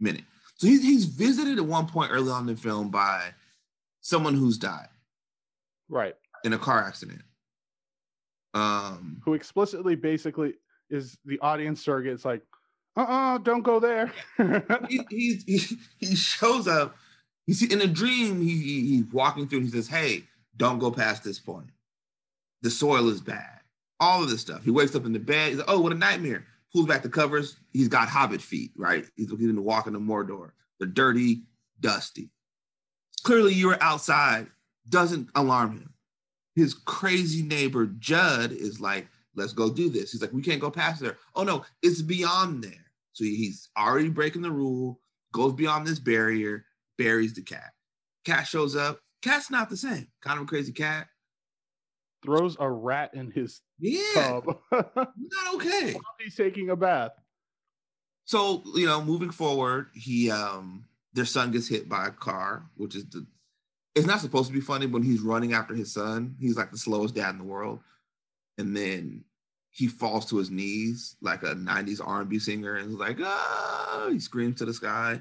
minute. So he's he's visited at one point early on in the film by someone who's died Right. in a car accident. Um, Who explicitly basically is the audience surrogate. It's like, uh-uh, don't go there. he, he he shows up. He's in a dream. He, he he's walking through. and He says, "Hey, don't go past this point. The soil is bad. All of this stuff." He wakes up in the bed. He's like, "Oh, what a nightmare!" Pulls back the covers. He's got hobbit feet. Right. He's he's in the walking to Mordor. They're dirty, dusty. Clearly, you were outside. Doesn't alarm him. His crazy neighbor Jud is like, "Let's go do this." He's like, "We can't go past there." Oh no, it's beyond there. So he's already breaking the rule, goes beyond this barrier, buries the cat. Cat shows up. Cat's not the same. Kind of a crazy cat. Throws a rat in his Yeah, tub. not okay. He's taking a bath. So you know, moving forward, he um their son gets hit by a car, which is the it's not supposed to be funny when he's running after his son. He's like the slowest dad in the world, and then he falls to his knees like a '90s R&B singer, and he's like, ah! He screams to the sky.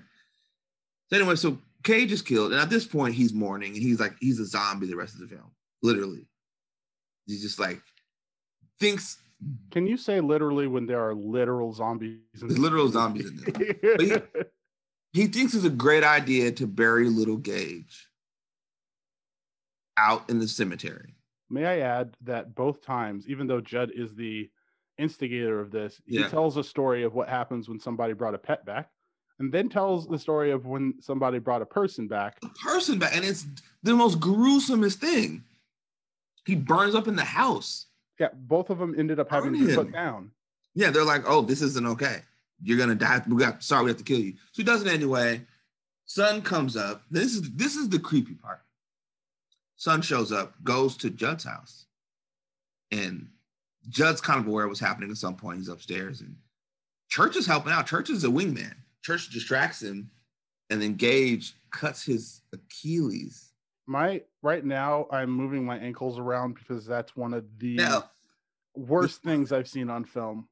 So anyway, so Gage is killed, and at this point, he's mourning, and he's like, he's a zombie the rest of the film, literally. He's just like thinks Can you say literally when there are literal zombies? in there's literal zombies in there. But he thinks it's a great idea to bury little Gage out in the cemetery. May I add that both times, even though Jud is the instigator of this, he Yeah. tells a story of what happens when somebody brought a pet back, and then tells the story of when somebody brought a person back. A person back, and it's the most gruesomest thing. He burns up in the house. Yeah, both of them ended up having to be put down. Yeah, they're like, "Oh, this isn't okay. You're gonna die. We got sorry, we have to kill you." So he does it anyway. Son comes up. This is this is the creepy part. Son shows up, goes to Jud's house, and Jud's kind of aware of what's happening at some point. He's upstairs, and Church is helping out. Church is a wingman. Church distracts him, and then Gage cuts his Achilles. My right now, I'm moving my ankles around because that's one of the Now, worst things I've seen on film.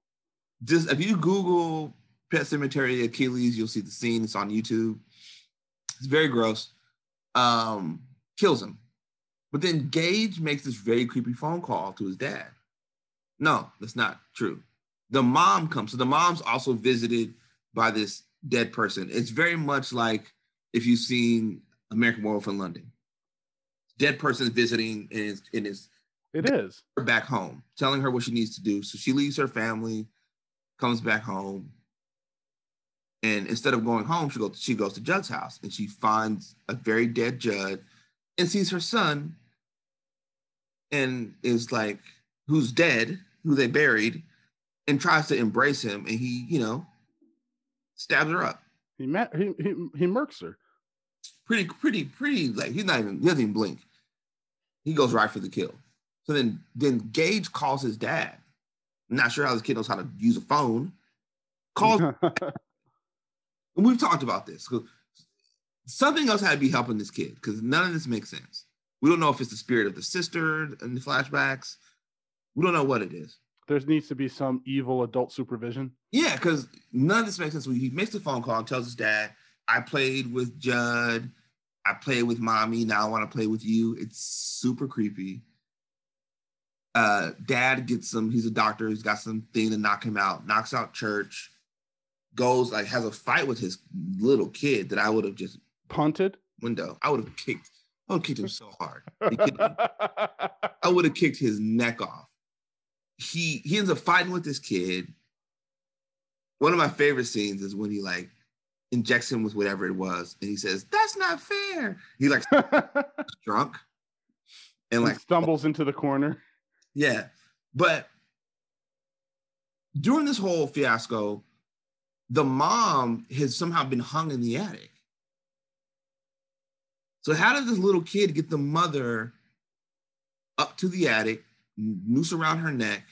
just if you Google Pet Sematary Achilles, you'll see the scene. It's on YouTube. It's very gross. Um, kills him. But then Gage makes this very creepy phone call to his dad. No, that's not true. The mom comes. So the mom's also visited by this dead person. It's very much like if you've seen American Werewolf in London. Dead person visiting in his, in his It is. back home, telling her what she needs to do. So she leaves her family, comes back home, and instead of going home, she goes she goes to Jud's house and she finds a very dead Jud and sees her son and is like, who's dead, who they buried, and tries to embrace him, and he, you know, stabs her up. He met he he, he murks her. Pretty, pretty, pretty. Like he's not even he doesn't even blink. He goes right for the kill. So then, then Gage calls his dad. I'm not sure how this kid knows how to use a phone. Calls, and we've talked about this. Something else had to be helping this kid because none of this makes sense. We don't know if it's the spirit of the sister and the flashbacks. We don't know what it is. there needs to be some evil adult supervision. Yeah, because none of this makes sense. He makes the phone call and tells his dad, I played with Jud I played with mommy, now I want to play with you. It's super creepy. Uh, dad gets some, he's a doctor, he's got something to knock him out, knocks out church, goes like has a fight with his little kid that I would have just Punted. window. I would have kicked, I would have kicked him so hard. Are you kidding me? I would have kicked his neck off. He he ends up fighting with this kid. One of my favorite scenes is when he like injects him with whatever it was, and he says, "That's not fair." He like drunk and like like stumbles into the corner. yeah, but during this whole fiasco, the mom has somehow been hung in the attic. So how did this little kid get the mother up to the attic, noose around her neck,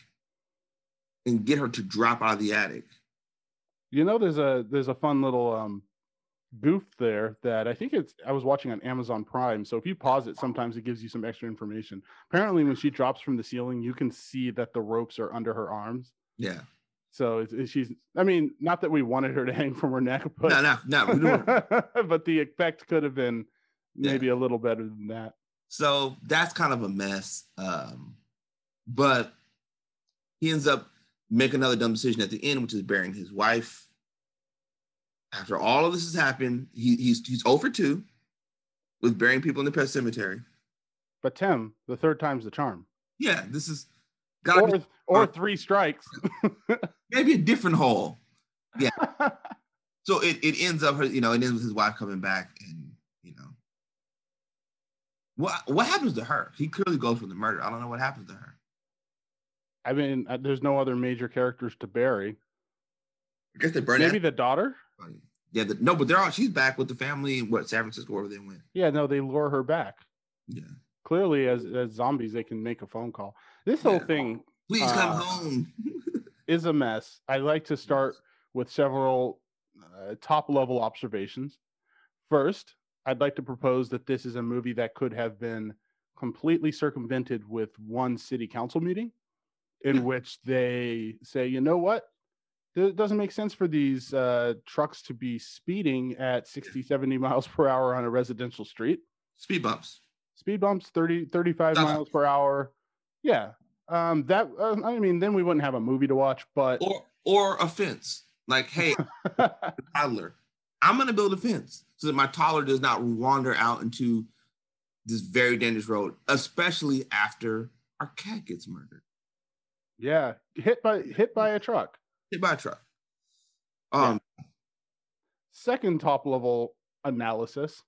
and get her to drop out of the attic? You know, there's a there's a fun little um goof there that I think it's I was watching on Amazon Prime. So if you pause it, sometimes it gives you some extra information. Apparently, when she drops from the ceiling, you can see that the ropes are under her arms. Yeah. So it's, it's- she's. I mean, not that we wanted her to hang from her neck, but No, no, no. but the effect could have been Yeah. maybe a little better than that. So that's kind of a mess. Um, but he ends up making another dumb decision at the end, which is burying his wife. After all of this has happened, he, he's he's over two with burying people in the pet cemetery. But Tim, the third time's the charm. Yeah, this is gotta Or be or three strikes. maybe a different hole. Yeah. so it, it ends up you know, it ends with his wife coming back and. What what happens to her? He clearly goes for the murder. I don't know what happens to her. I mean, uh, there's no other major characters to bury. I guess they burn Maybe the daughter. Yeah, the, no, but they're all she's back with the family in what San Francisco, wherever they went. Yeah, no, they lure her back. Yeah. Clearly, as as zombies, they can make a phone call. This whole thing Please come Uh, home. is a mess. I like to start with several uh, top level observations. First, I'd like to propose that this is a movie that could have been completely circumvented with one city council meeting in which they say, you know what? It doesn't make sense for these uh, trucks to be speeding at 60, 70 miles per hour on a residential street. Speed bumps. Speed bumps 30, 35 That's- miles per hour. Yeah. Um, that, uh, I mean, then we wouldn't have a movie to watch, but Or or a fence. Like, hey, toddler, I'm gonna build a fence so that my toddler does not wander out into this very dangerous road, especially after our cat gets murdered. Yeah, hit by hit by a truck. Hit by a truck. Um, Second top level analysis.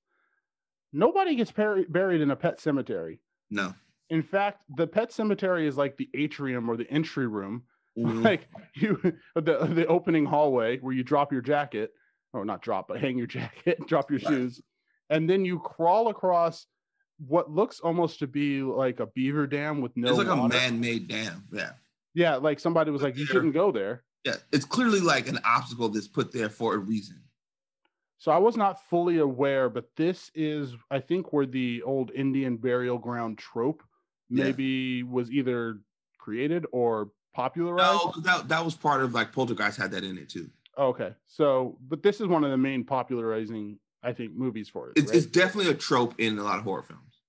Nobody gets bur- buried in a pet cemetery. no. In fact, the pet cemetery is like the atrium or the entry room, Mhm. like you the the opening hallway where you drop your jacket, or not drop, but hang your jacket, drop your Right. shoes, and then you crawl across what looks almost to be like a beaver dam with no it's like a man-made dam. Yeah. Yeah, like somebody was like, you shouldn't go there. Yeah. It's clearly like an obstacle that's put there for a reason. So I was not fully aware, but this is, I think, where the old Indian burial ground trope Yeah. maybe was either created or popularized. No, that, that was part of like Poltergeist had that in it too. Okay, so but this is one of the main popularizing, I think, movies for it. It's, right? it's definitely a trope in a lot of horror films.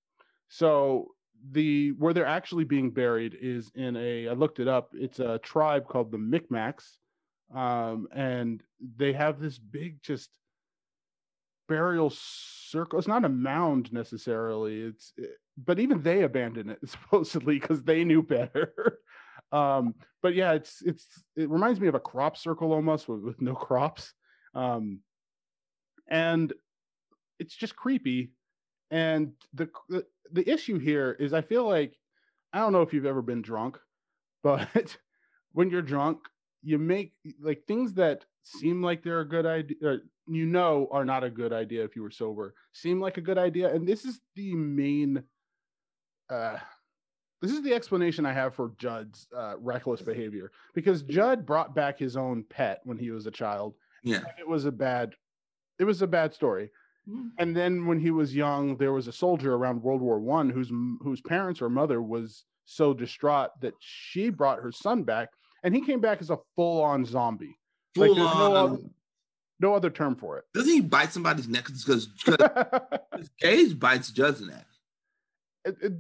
So the where they're actually being buried is in a I looked it up. It's a tribe called the Micmacs, um, and they have this big just burial circle. It's not a mound necessarily. It's it- but even they abandoned it supposedly because they knew better. Um, but yeah, it's it's it reminds me of a crop circle almost with, with no crops, um, and it's just creepy. And the, the the issue here is I feel like I don't know if you've ever been drunk, but when you're drunk, you make like things that seem like they're a good idea, you know, are not a good idea if you were sober, seem like a good idea. And this is the main, uh, this is the explanation I have for Jud's uh, reckless behavior because Jud brought back his own pet when he was a child. Yeah. and It was a bad, it was a bad story. And then when he was young, there was a soldier around World War One whose whose parents or mother was so distraught that she brought her son back, and he came back as a full on zombie. Like, Full there's no other- No other term for it. Doesn't he bite somebody's neck? Because it, Gage bites Jud's neck. it-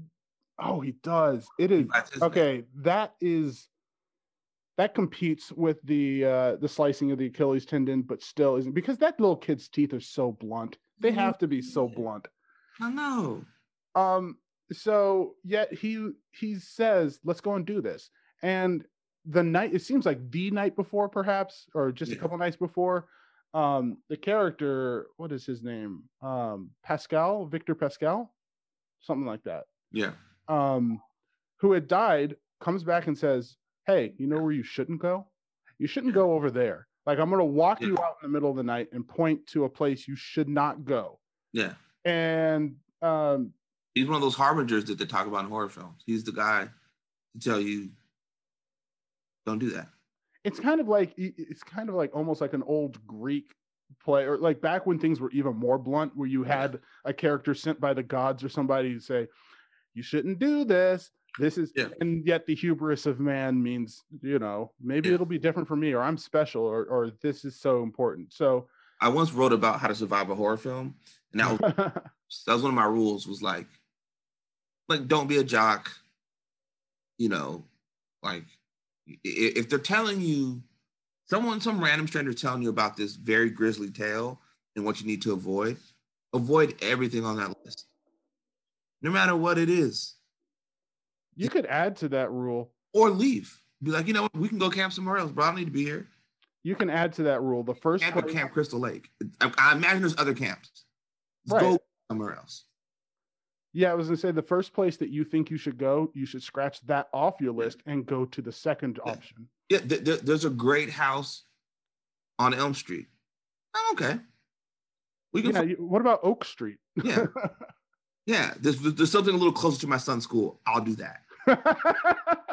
oh, he does. It is bites his neck. okay. That is that competes with the uh the slicing of the Achilles tendon, but still isn't because that little kid's teeth are so blunt. They have to be so blunt. I know. Um, so yet he he says, let's go and do this. And the night it seems like the night before, perhaps, or just a couple nights before, um, the character, what is his name? Um, Pascal, Victor Pascal, something like that. Yeah. Um, who had died, comes back and says, Hey, you know where you shouldn't go? You shouldn't go over there. Like I'm gonna walk you out in the middle of the night and point to a place you should not go. Yeah. And um He's one of those harbingers that they talk about in horror films. He's the guy to tell you, don't do that. it's kind of like it's kind of like almost like an old Greek play, or like back when things were even more blunt, where you had a character sent by the gods or somebody to say, "You shouldn't do this." This is, Yeah. and yet the hubris of man means, you know, maybe Yeah. it'll be different for me, or I'm special, or or this is so important. So, I once wrote about how to survive a horror film, and that was, that was one of my rules. Was like, like don't be a jock. You know, like if they're telling you, someone, some random stranger telling you about this very grisly tale and what you need to avoid, avoid everything on that list, no matter what it is, you could add to that rule. or leave. Be like, you know, what, we can go camp somewhere else, bro. I don't need to be here. You can add to that rule. The first Camp place- Camp Crystal Lake. I, I imagine there's other camps. Let's Right. go somewhere else. Yeah, I was gonna say the first place that you think you should go, you should scratch that off your list and go to the second option. Yeah, th- th- there's a great house on Elm Street. I'm okay. We can, Yeah, what about Oak Street? yeah, yeah. There's, there's something a little closer to my son's school. I'll do that.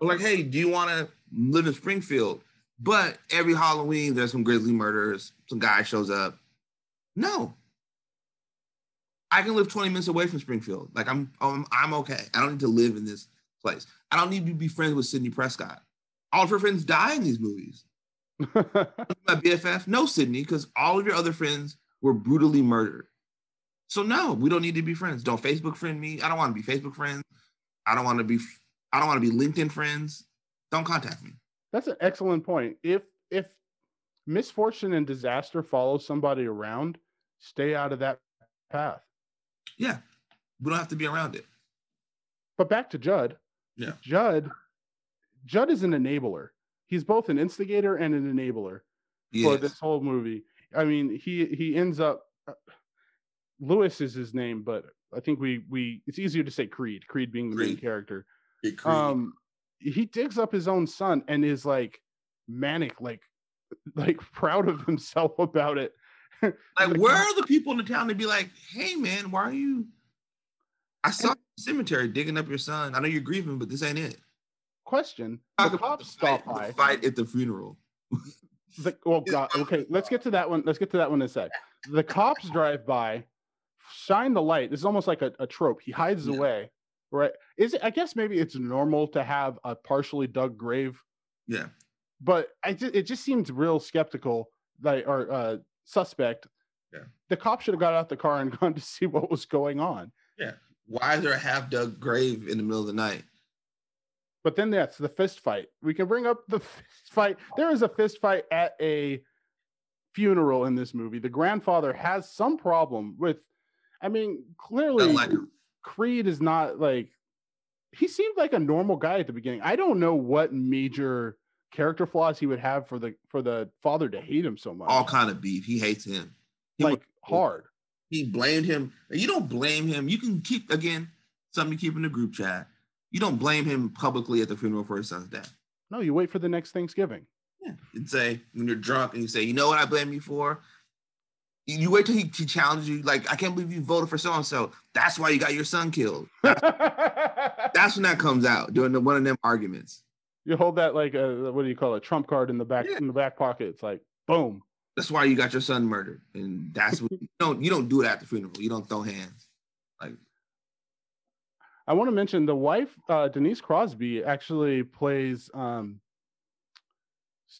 Like, hey, do you want to live in Springfield? But every Halloween, there's some grisly murders. Some guy shows up. No, I can live 20 minutes away from Springfield. Like I'm, I'm, I'm okay. I don't need to live in this place. I don't need to be friends with Sidney Prescott. All of her friends die in these movies. My BFF, no, Sidney, because all of your other friends were brutally murdered. So no, we don't need to be friends. Don't Facebook friend me. I don't want to be Facebook friends. I don't want to be. I don't want to be LinkedIn friends. Don't contact me. That's an excellent point. If if misfortune and disaster follow somebody around, stay out of that path. Yeah, we don't have to be around it. But back to Jud. Yeah. Jud Jud is an enabler. He's both an instigator and an enabler for this whole movie. I mean, he he ends up Louis is his name, but I think we we it's easier to say Creed. Creed being the main character. Creepy. um he digs up his own son and is like manic like like proud of himself about it like, like, where are the people in the town to be like, hey man, why are you? I saw the cemetery digging up your son. I know you're grieving, but this ain't it. question Talk the cops fight, stop by the fight at the funeral. the, oh god okay let's get to that one let's get to that one in a sec the cops drive by shine the light this is almost like a, a trope he hides Yeah. away right is it i guess maybe it's normal to have a partially dug grave Yeah, but I just, it just seems real skeptical, like or uh, suspect. Yeah. The cop should have got out the car and gone to see what was going on. Yeah. Why is there a half dug grave in the middle of the night? But then that's the fist fight. We can bring up the fist fight. There is a fist fight at a funeral in this movie. The grandfather has some problem with. I mean, clearly, like. Creed is not like. He seemed like a normal guy at the beginning. I don't know what major character flaws he would have for the for the father to hate him so much. All kind of beef. He hates him. He like was- hard. he blamed him. You don't blame him. You can keep again something you keep in the group chat. You don't blame him publicly at the funeral for his son's death. No, you wait for the next Thanksgiving. Yeah. And say when you're drunk and you say, you know what I blame you for? You, wait till he, he challenges you, like, I can't believe you voted for so and so. That's why you got your son killed. That's when that comes out during the, one of them arguments. you hold that like a what do you call it? Trump card in the back Yeah. in the back pocket. It's like boom. That's why you got your son murdered. And that's what you don't you don't do it at the funeral. You don't throw hands. Like I want to mention the wife, uh, Denise Crosby, actually plays um,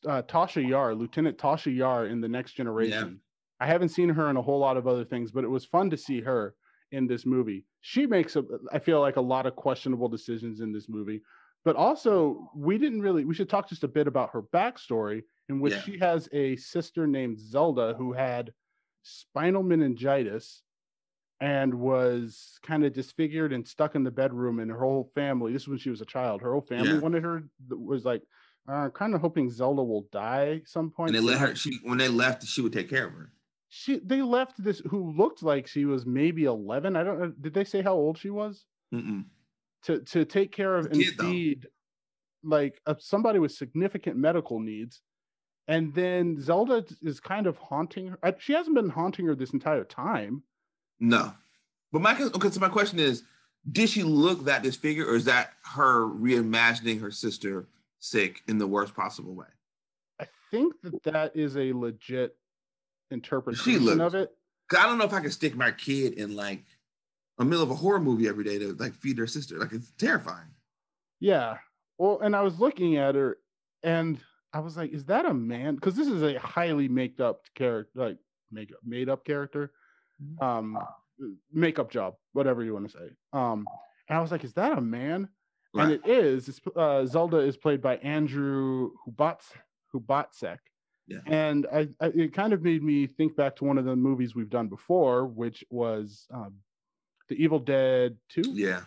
uh, Tasha Yar, Lieutenant Tasha Yar in the Next Generation. I haven't seen her in a whole lot of other things, but it was fun to see her in this movie. She makes a, I feel like a lot of questionable decisions in this movie, but also we didn't really. We should talk just a bit about her backstory, in which Yeah. she has a sister named Zelda who had spinal meningitis and was kind of disfigured and stuck in the bedroom and her whole family this was when she was a child her whole family Yeah. wanted her was like uh, kind of hoping zelda will die some point And they let her. She when they left, she would take care of her. She they left this who looked like she was maybe 11 i don't know did they say how old she was Mm-mm. to to take care of A and feed like uh, somebody with significant medical needs and then zelda is kind of haunting her she hasn't been haunting her this entire time No, but my okay. So my question is, did she look that disfigured, or is that her reimagining her sister sick in the worst possible way? I think that that is a legit interpretation looked- of it. I don't know if I could stick my kid in like a middle of a horror movie every day to like feed her sister. Like it's terrifying. Yeah. Well, and I was looking at her and I was like, is that a man? Because this is a highly made up character, like make up made up character. Mhm. Um makeup job, whatever you want to say. Um and I was like, is that a man? And Right. it is. It's, uh, Zelda is played by Andrew Hubatz, Hubatsek. Yeah. And I, I, it kind of made me think back to one of the movies we've done before, which was um, The Evil Dead 2, Yeah,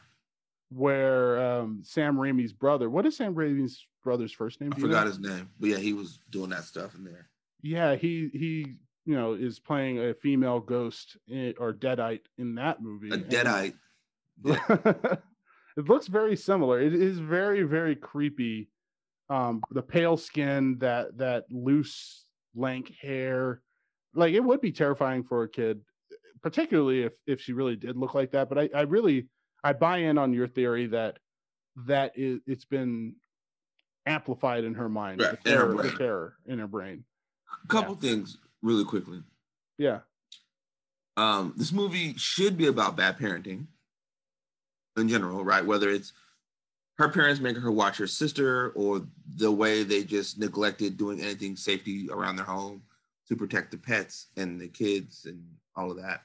where um, Sam Raimi's brother, what is Sam Raimi's brother's first name? I you know? forgot his name, but yeah, he was doing that stuff in there. Yeah, he, he, you know, is playing a female ghost in, or deadite in that movie. A and- deadite. Yeah. it looks very similar. It is very, very creepy. Um, the pale skin, that that loose, lank hair, like it would be terrifying for a kid, particularly if if she really did look like that. But I, I really, I buy in on your theory that that is it's been amplified in her mind, Right, the in her terror, the terror in her brain. A couple things really quickly. Yeah, um, this movie should be about bad parenting in general, right? Whether it's her parents making her watch her sister or the way they just neglected doing anything safety around their home to protect the pets and the kids and all of that.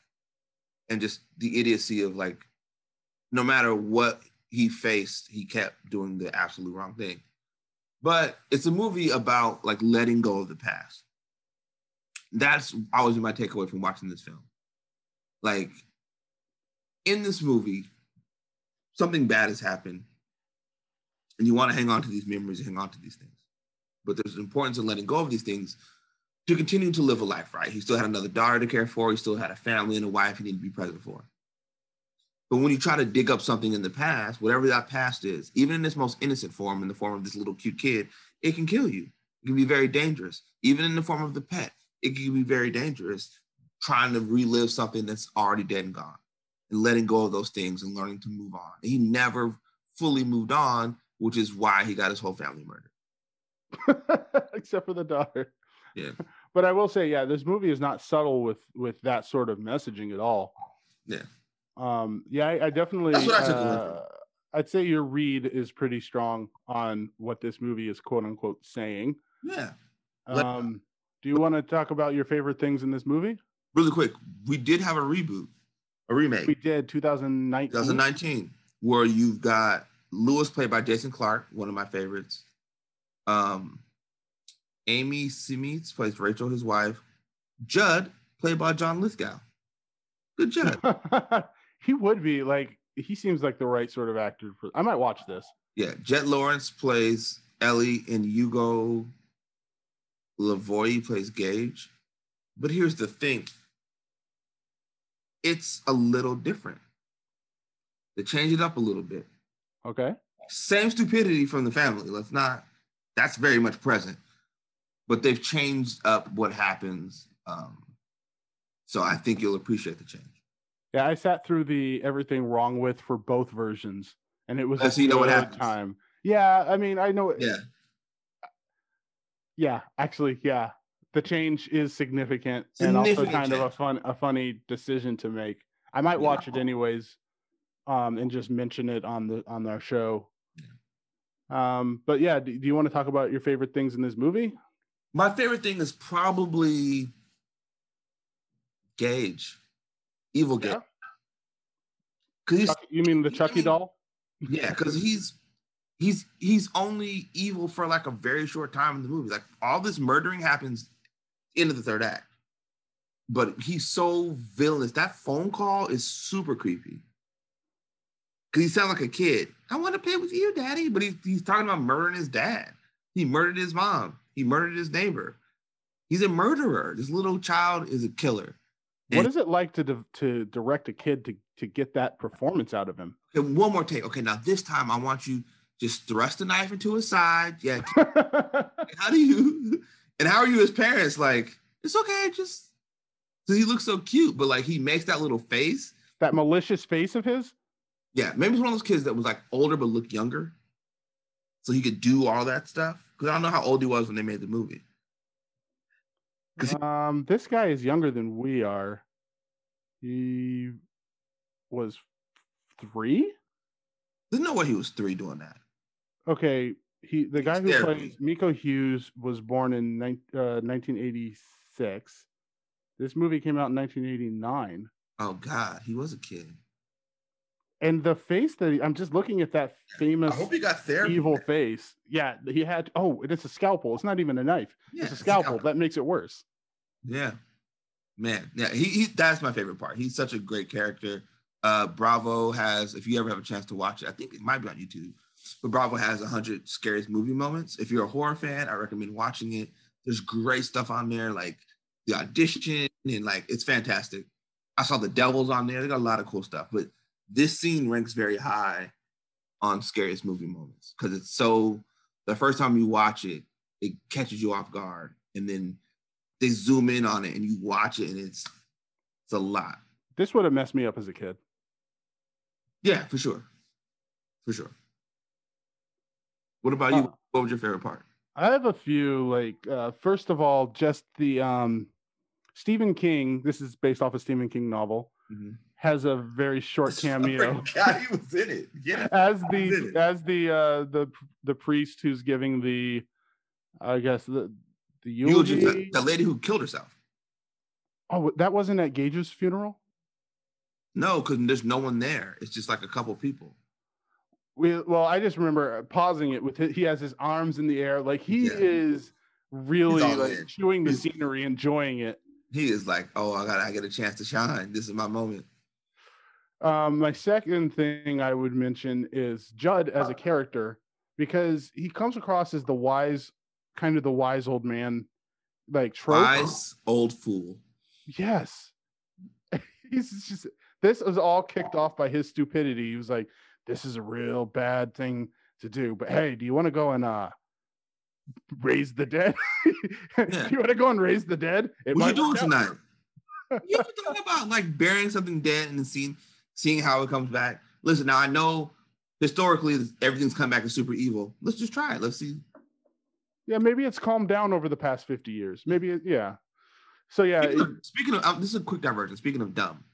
And just the idiocy of like, no matter what he faced, he kept doing the absolute wrong thing. But it's a movie about like letting go of the past. That's always my takeaway from watching this film like in this movie something bad has happened and you want to hang on to these memories hang on to these things. But there's an importance in letting go of these things to continue to live a life right? He still had another daughter to care for. He still had a family and a wife he needed to be present for. But when you try to dig up something in the past whatever that past is even in its most innocent form in the form of this little cute kid it can kill you. It can be very dangerous. Even in the form of the pet it can be very dangerous trying to relive something that's already dead and gone and letting go of those things and learning to move on. He never fully moved on, which is why he got his whole family murdered. except for the daughter. Yeah. But I will say, yeah, this movie is not subtle with with that sort of messaging at all. Yeah. Um. Yeah, I, I definitely. That's what I took uh, I'd say your read is pretty strong on what this movie is quote unquote saying. Yeah. Um. Do you want to talk about your favorite things in this movie? Really quick, we did have a reboot, a remake, We did 2019. 2019, where you've got Louis played by Jason Clarke, one of my favorites. Um, Amy Seimetz plays Rachel, his wife. Jud played by John Lithgow. Good Jud. he would be like he seems like the right sort of actor for. I might watch this. Yeah, Jeté Laurence plays Ellie, and Hugo Lavoie plays Gage. But here's the thing: it's a little different. They change it up a little bit. Okay. Same stupidity from the family. Let's not. That's very much present, but they've changed up what happens. Um, so I think you'll appreciate the change. Yeah, I sat through the everything wrong with for both versions, and it was a you know what happens. time. Yeah, I mean, I know. Yeah, yeah, actually, yeah, the change is significant, and also kind of a fun, a funny decision to make. I might Yeah. watch it anyways, um, and just mention it on the on our show. Um, but yeah, do, do you want to talk about your favorite things in this movie? My favorite thing is probably Gage, Evil Gage. Yeah. You mean the Chucky doll? yeah, because he's he's he's only evil for like a very short time in the movie. Like all this murdering happens into the third act, but he's so villainous. That phone call is super creepy. Cause he sounds like a kid. I want to play with you, daddy. But he's he's talking about murdering his dad. He murdered his mom. He murdered his neighbor. He's a murderer. This little child is a killer. What And- is it like to di- to direct a kid to to get that performance out of him? Okay, one more take. Okay, now this time I want you just thrust the knife into his side. Yeah, how do you and how are you as parents like it's okay just so he looks so cute but like he makes that little face that malicious face of his. Yeah maybe it's one of those kids that was like older but looked younger so he could do all that stuff because i don't know how old he was when they made the movie. Um, this guy is younger than we are. He was three. there's no way he was three doing that Okay, he the guy who plays Miko Hughes was born in uh, 1986. This movie came out in 1989. oh god he was a kid And the face that he, I'm just looking at that famous i hope he got therapy evil face. Yeah, he had. Oh, it's a scalpel. It's not even a knife. yeah, it's a scalpel. That makes it worse. Yeah. Man, yeah, he, he that's my favorite part. He's such a great character. Uh Bravo has, if you ever have a chance to watch it, I think it might be on YouTube, but Bravo has 100 scariest movie moments. If you're a horror fan, I recommend watching it. There's great stuff on there, like the audition, and like it's fantastic. I saw the devils on there. They got a lot of cool stuff, but this scene ranks very high on scariest movie moments because it's so the first time you watch it, it catches you off guard, and then they zoom in on it and you watch it and it's it's a lot. This would have messed me up as a kid. Yeah, for sure. For sure. What about you? Uh, What was your favorite part? I have a few. Like, uh, first of all, just the um, Stephen King. This is based off a Stephen King novel. Mhm. Has a very short cameo God, he was in it. Yeah. as the as the uh, the the priest who's giving the, I guess the the Eulogy, eulogy. the, the lady who killed herself. Oh, that wasn't at Gage's funeral. No, because there's no one there. It's just like a couple people. We, well, I just remember pausing it with his, he has his arms in the air, like he Yeah. is really like in. chewing the He's- scenery, enjoying it. He is like, oh, I got, I get a chance to shine. This is my moment. Um, my second thing I would mention is Jud as a character because he comes across as the wise, kind of the wise old man, like trope. Wise old fool. Yes, he's just. This was all kicked off by his stupidity. He was like, "This is a real bad thing to do, but hey, do you want to go and uh raise the dead? Yeah. you want to go and raise the dead? It What you doing tonight? you ever thought about like burying something dead in the seeing seeing how it comes back? Listen, now I know historically everything's come back as super evil. Let's just try it. Let's see. Yeah, maybe it's calmed down over the past fifty years. Maybe, it, yeah. So yeah, Speaking of, speaking of um, this is a quick diversion. Speaking of dumb,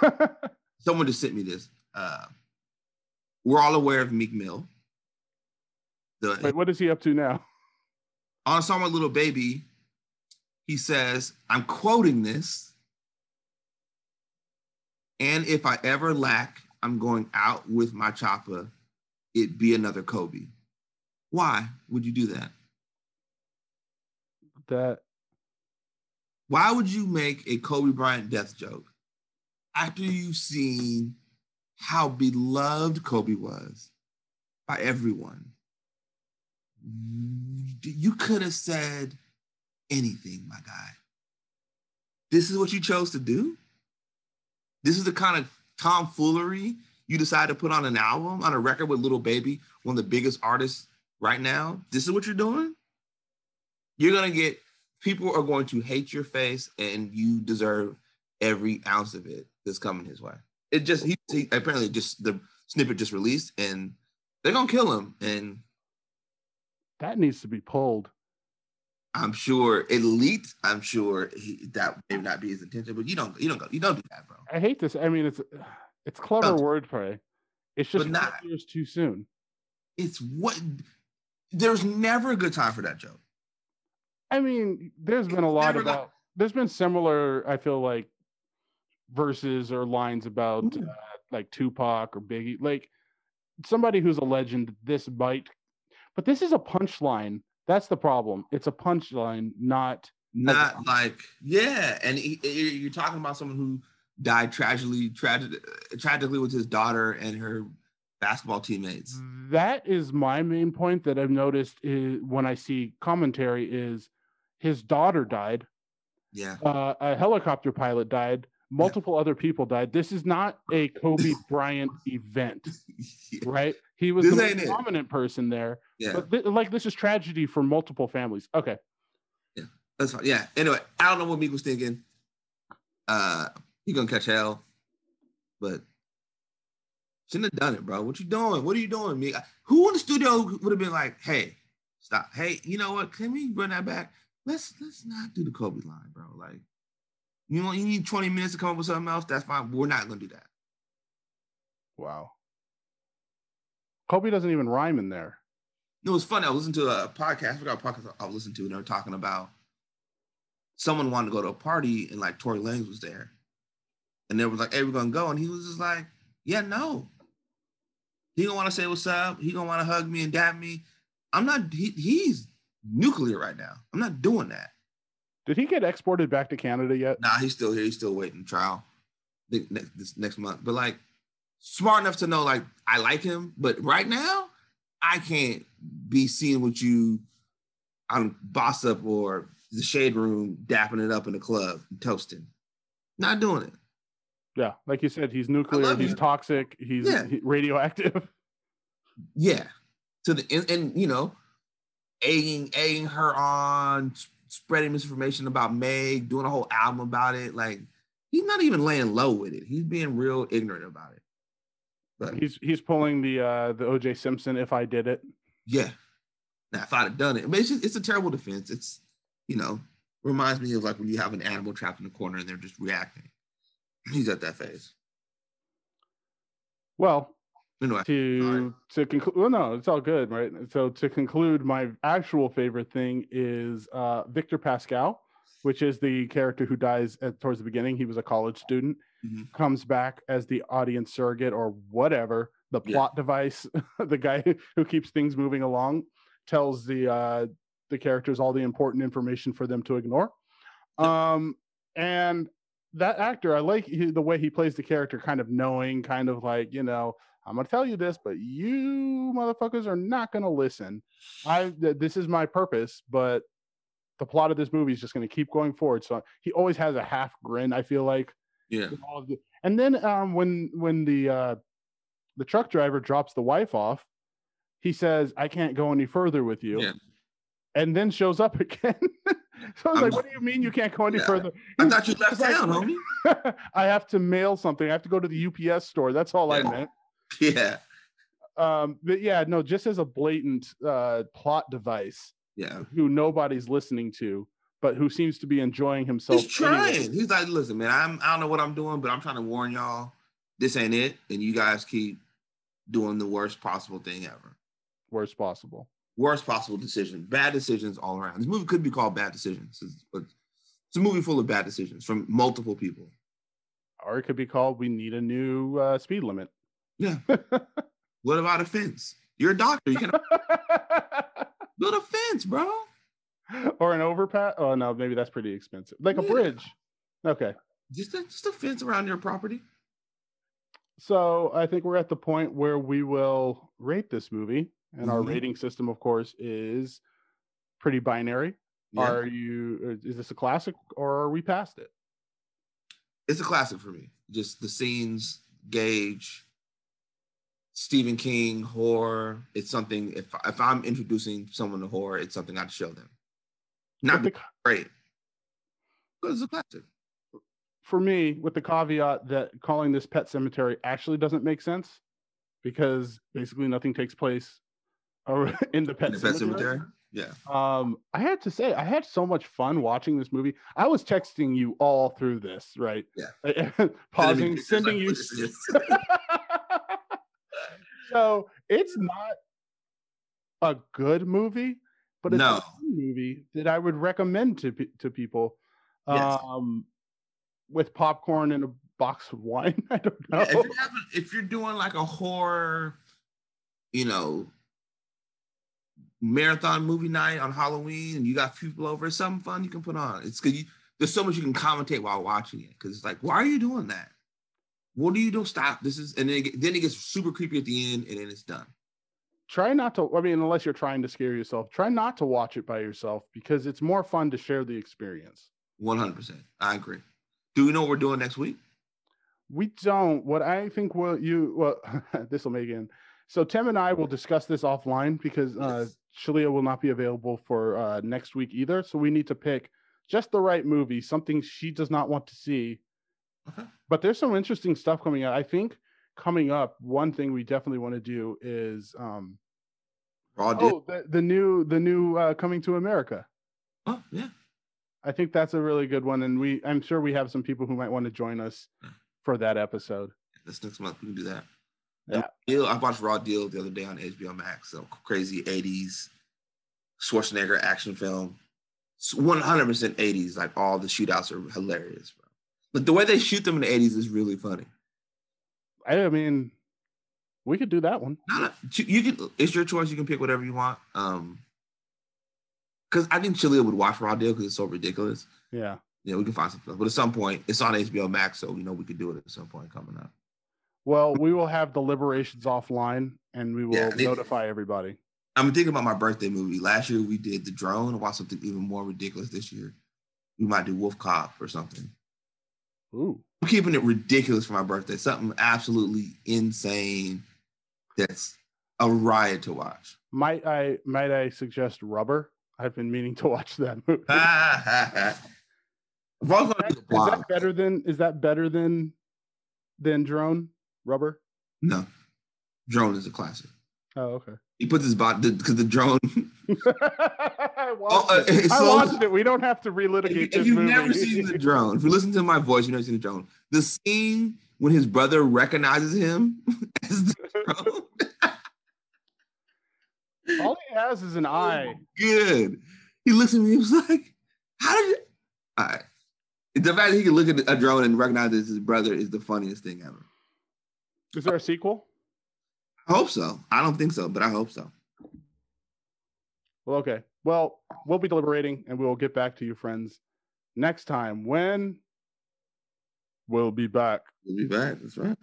someone just sent me this. Uh, we're all aware of Meek Mill. The wait, what is he up to now? on a song with Lil Baby, he says, I'm quoting this. And if I ever lack, I'm going out with my chopper. It be another Kobe. Why would you do that? That Why would you make a Kobe Bryant death joke after you've seen how beloved Kobe was by everyone? You could have said anything, my guy. This is what you chose to do? This is the kind of tomfoolery you decide to put on an album, on a record with Lil Baby, one of the biggest artists right now? This is what you're doing? You're going to get people are going to hate your face and you deserve every ounce of it that's coming his way. It just he, he apparently just the snippet just released and they're gonna kill him. And that needs to be pulled. I'm sure elite. I'm sure he, that may not be his intention, but you don't you don't go you don't do that, bro. I hate this. I mean, it's it's clever wordplay. It's just not- years too soon. It's what there's never a good time for that joke. I mean, there's been a lot never got- about. There's been similar. I feel like verses or lines about Mm. uh, like Tupac or Biggie, like somebody who's a legend. This bite, but this is a punchline. That's the problem. It's a punchline, not Not like yeah, and he, you're talking about someone who died tragically, tragic, tragically with his daughter and her basketball teammates. That is my main point that I've noticed is when I see commentary is his daughter died, Yeah, uh, a helicopter pilot died, multiple other people died. This is not a Kobe Bryant event, right? He was This the ain't most it. prominent person there, yeah, but thi- like this is tragedy for multiple families. Okay, that's fine. Yeah. Anyway, I don't know what Meek was thinking. Uh, he gonna catch hell, but shouldn't have done it, bro. What you doing? What are you doing, Meek? Who in the studio would have been like, "Hey, stop. Hey, you know what? Can we run that back? Let's let's not do the Kobe line, bro. Like, you know, you need 20 minutes to come up with something else. That's fine. We're not gonna do that. wow. Kobe doesn't even rhyme in there. It was funny. I was listening to a podcast. I forgot what podcast I was listening to, and they were talking about someone wanted to go to a party, and like Tory Lanez was there, and they were like, "Hey, we're gonna go," and he was just like, "Yeah, no." He gonna want to say what's up. He gonna want to hug me and dap me. I'm not. He, he's nuclear right now. I'm not doing that. Did he get exported back to Canada yet? Nah, he's still here. He's still waiting trial next this next month. But like, smart enough to know like I like him, but right now I can't be seen with you on Bossip or the Shade Room dapping it up in the club, and toasting. Not doing it. Yeah, like you said, he's nuclear. He's you. toxic. He's Yeah. radioactive. Yeah. To the and, and you know, egging egging her on, spreading misinformation about Meg, doing a whole album about it. Like he's not even laying low with it. He's being real ignorant about it. He's he's pulling the uh the OJ Simpson. If I did it, yeah. Now if I'd have done it, but it's just, it's a terrible defense. It's you know, reminds me of like when you have an animal trapped in the corner and they're just reacting. He's at that phase. well, Anyway, to to conclude well no it's all good right so to conclude my actual favorite thing is uh Victor Pascow which is the character who dies at towards the beginning he was a college student Mhm. comes back as the audience surrogate or whatever the Yeah. plot device the guy who keeps things moving along tells the uh the characters all the important information for them to ignore um and that actor i like he, the way he plays the character kind of knowing kind of like you know I'm gonna tell you this, but you motherfuckers are not gonna listen. I th- this is my purpose, but the plot of this movie is just gonna keep going forward. So he always has a half grin. I feel like, yeah. of the- and then um, when when the uh, the truck driver drops the wife off, he says, "I can't go any further with you," Yeah. and then shows up again. so I was I'm- like, "What do you mean you can't go any Yeah. further?" I thought you left town, homie. I have to mail something. I have to go to the UPS store. That's all I meant Yeah. um but yeah no just as a blatant uh plot device Yeah. who nobody's listening to but who seems to be enjoying himself He's anyway. trying. He's like, listen, man, I'm I don't know what I'm doing, but I'm trying to warn y'all, this ain't it. And you guys keep doing the worst possible thing ever. worst possible Worst possible decision. Bad decisions all around. This movie could be called Bad Decisions, it's- but it's a movie full of bad decisions from multiple people. or it could be called we need a new uh, speed limit Yeah. what about a fence? You're a doctor. You can build a fence, bro. or an overpass oh no maybe that's pretty expensive like a Yeah. bridge okay Just a, just a fence around your property. so i think we're at the point where we will rate this movie and our Mhm. rating system of course is pretty binary Yeah. are you uh, is this a classic or are we past it it's a classic for me. Just the scenes, Gage, Stephen King, horror. It's something. If if I'm introducing someone to horror, it's something I'd show them. Not the great, it's a classic. for me, with the caveat that calling this Pet Sematary actually doesn't make sense because basically nothing takes place in the Pet, In the Pet cemetery. Cemetery. Yeah. Um, I had to say, I had so much fun watching this movie. I was texting you all through this, right? Yeah. Pausing, Sending me sending pictures you. like, "What is this?" so it's not a good movie, but it's No. Movie that I would recommend to to people. Yes. Um, with popcorn and a box of wine. I don't know. Yeah, if, you're having, if you're doing like a horror, you know, marathon movie night on Halloween, and you got people over, it's something fun you can put on. It's because there's so much you can commentate while watching it. Because it's like, why are you doing that? What do you do? Stop. This is, and then it, then it gets super creepy at the end, and then it's done. Try not to. I mean, unless you're trying to scare yourself, try not to watch it by yourself because it's more fun to share the experience. One hundred percent. I agree. Do we know what we're doing next week? We don't. What I think will you well this will make it. So Tim and I will discuss this offline because uh Yes. Shalia will not be available for uh next week either. So we need to pick just the right movie, something she does not want to see. Okay. But there's some interesting stuff coming out. I think coming up, one thing we definitely want to do is um Raw oh the, the new the new uh coming to America. Oh, yeah. I think that's a really good one. And we I'm sure we have some people who might want to join us for that episode. That's next month. We can do that. Yeah. Deal. I watched Raw Deal the other day on HBO Max. So crazy 80s Schwarzenegger action film. 100% 80s. Like all the shootouts are hilarious, bro. But the way they shoot them in the 80s is really funny. I mean, we could do that one. No, you you can. It's your choice. You can pick whatever you want. Um, because I think Chile would watch Raw Deal because it's so ridiculous. Yeah. Yeah, we can find something. But at some point, it's on HBO Max, so you know we could do it at some point coming up. Well, we will have the liberations offline and we will Yeah, they- notify everybody. I'm thinking about my birthday movie. Last year we did the drone. I watched something even more ridiculous this year. We might do WolfCop or something. Ooh. I'm keeping it ridiculous for my birthday. Something absolutely insane. That's a riot to watch. Might I might I suggest Rubber? I've been meaning to watch that movie. if I was gonna do the is that better than is that better than than Drone? Rubber? no, drone is a classic. Oh, okay. He puts his body because the drone. I watched, uh, it. I so- watched it. We don't have to relitigate if this you've movie. never seen the drone, if you listen to my voice, you've never seen the drone. The scene when his brother recognizes him as the drone. All he has is an eye. Good. He looks at me. He was like, "How did you?" All right. The fact that he can look at a drone and recognize it's his brother is the funniest thing ever. Is there a sequel? I hope so. I don't think so, but I hope so. Well, okay. Well, we'll be deliberating and we'll get back to you, friends, next time when we'll be back. We'll be back. That's right.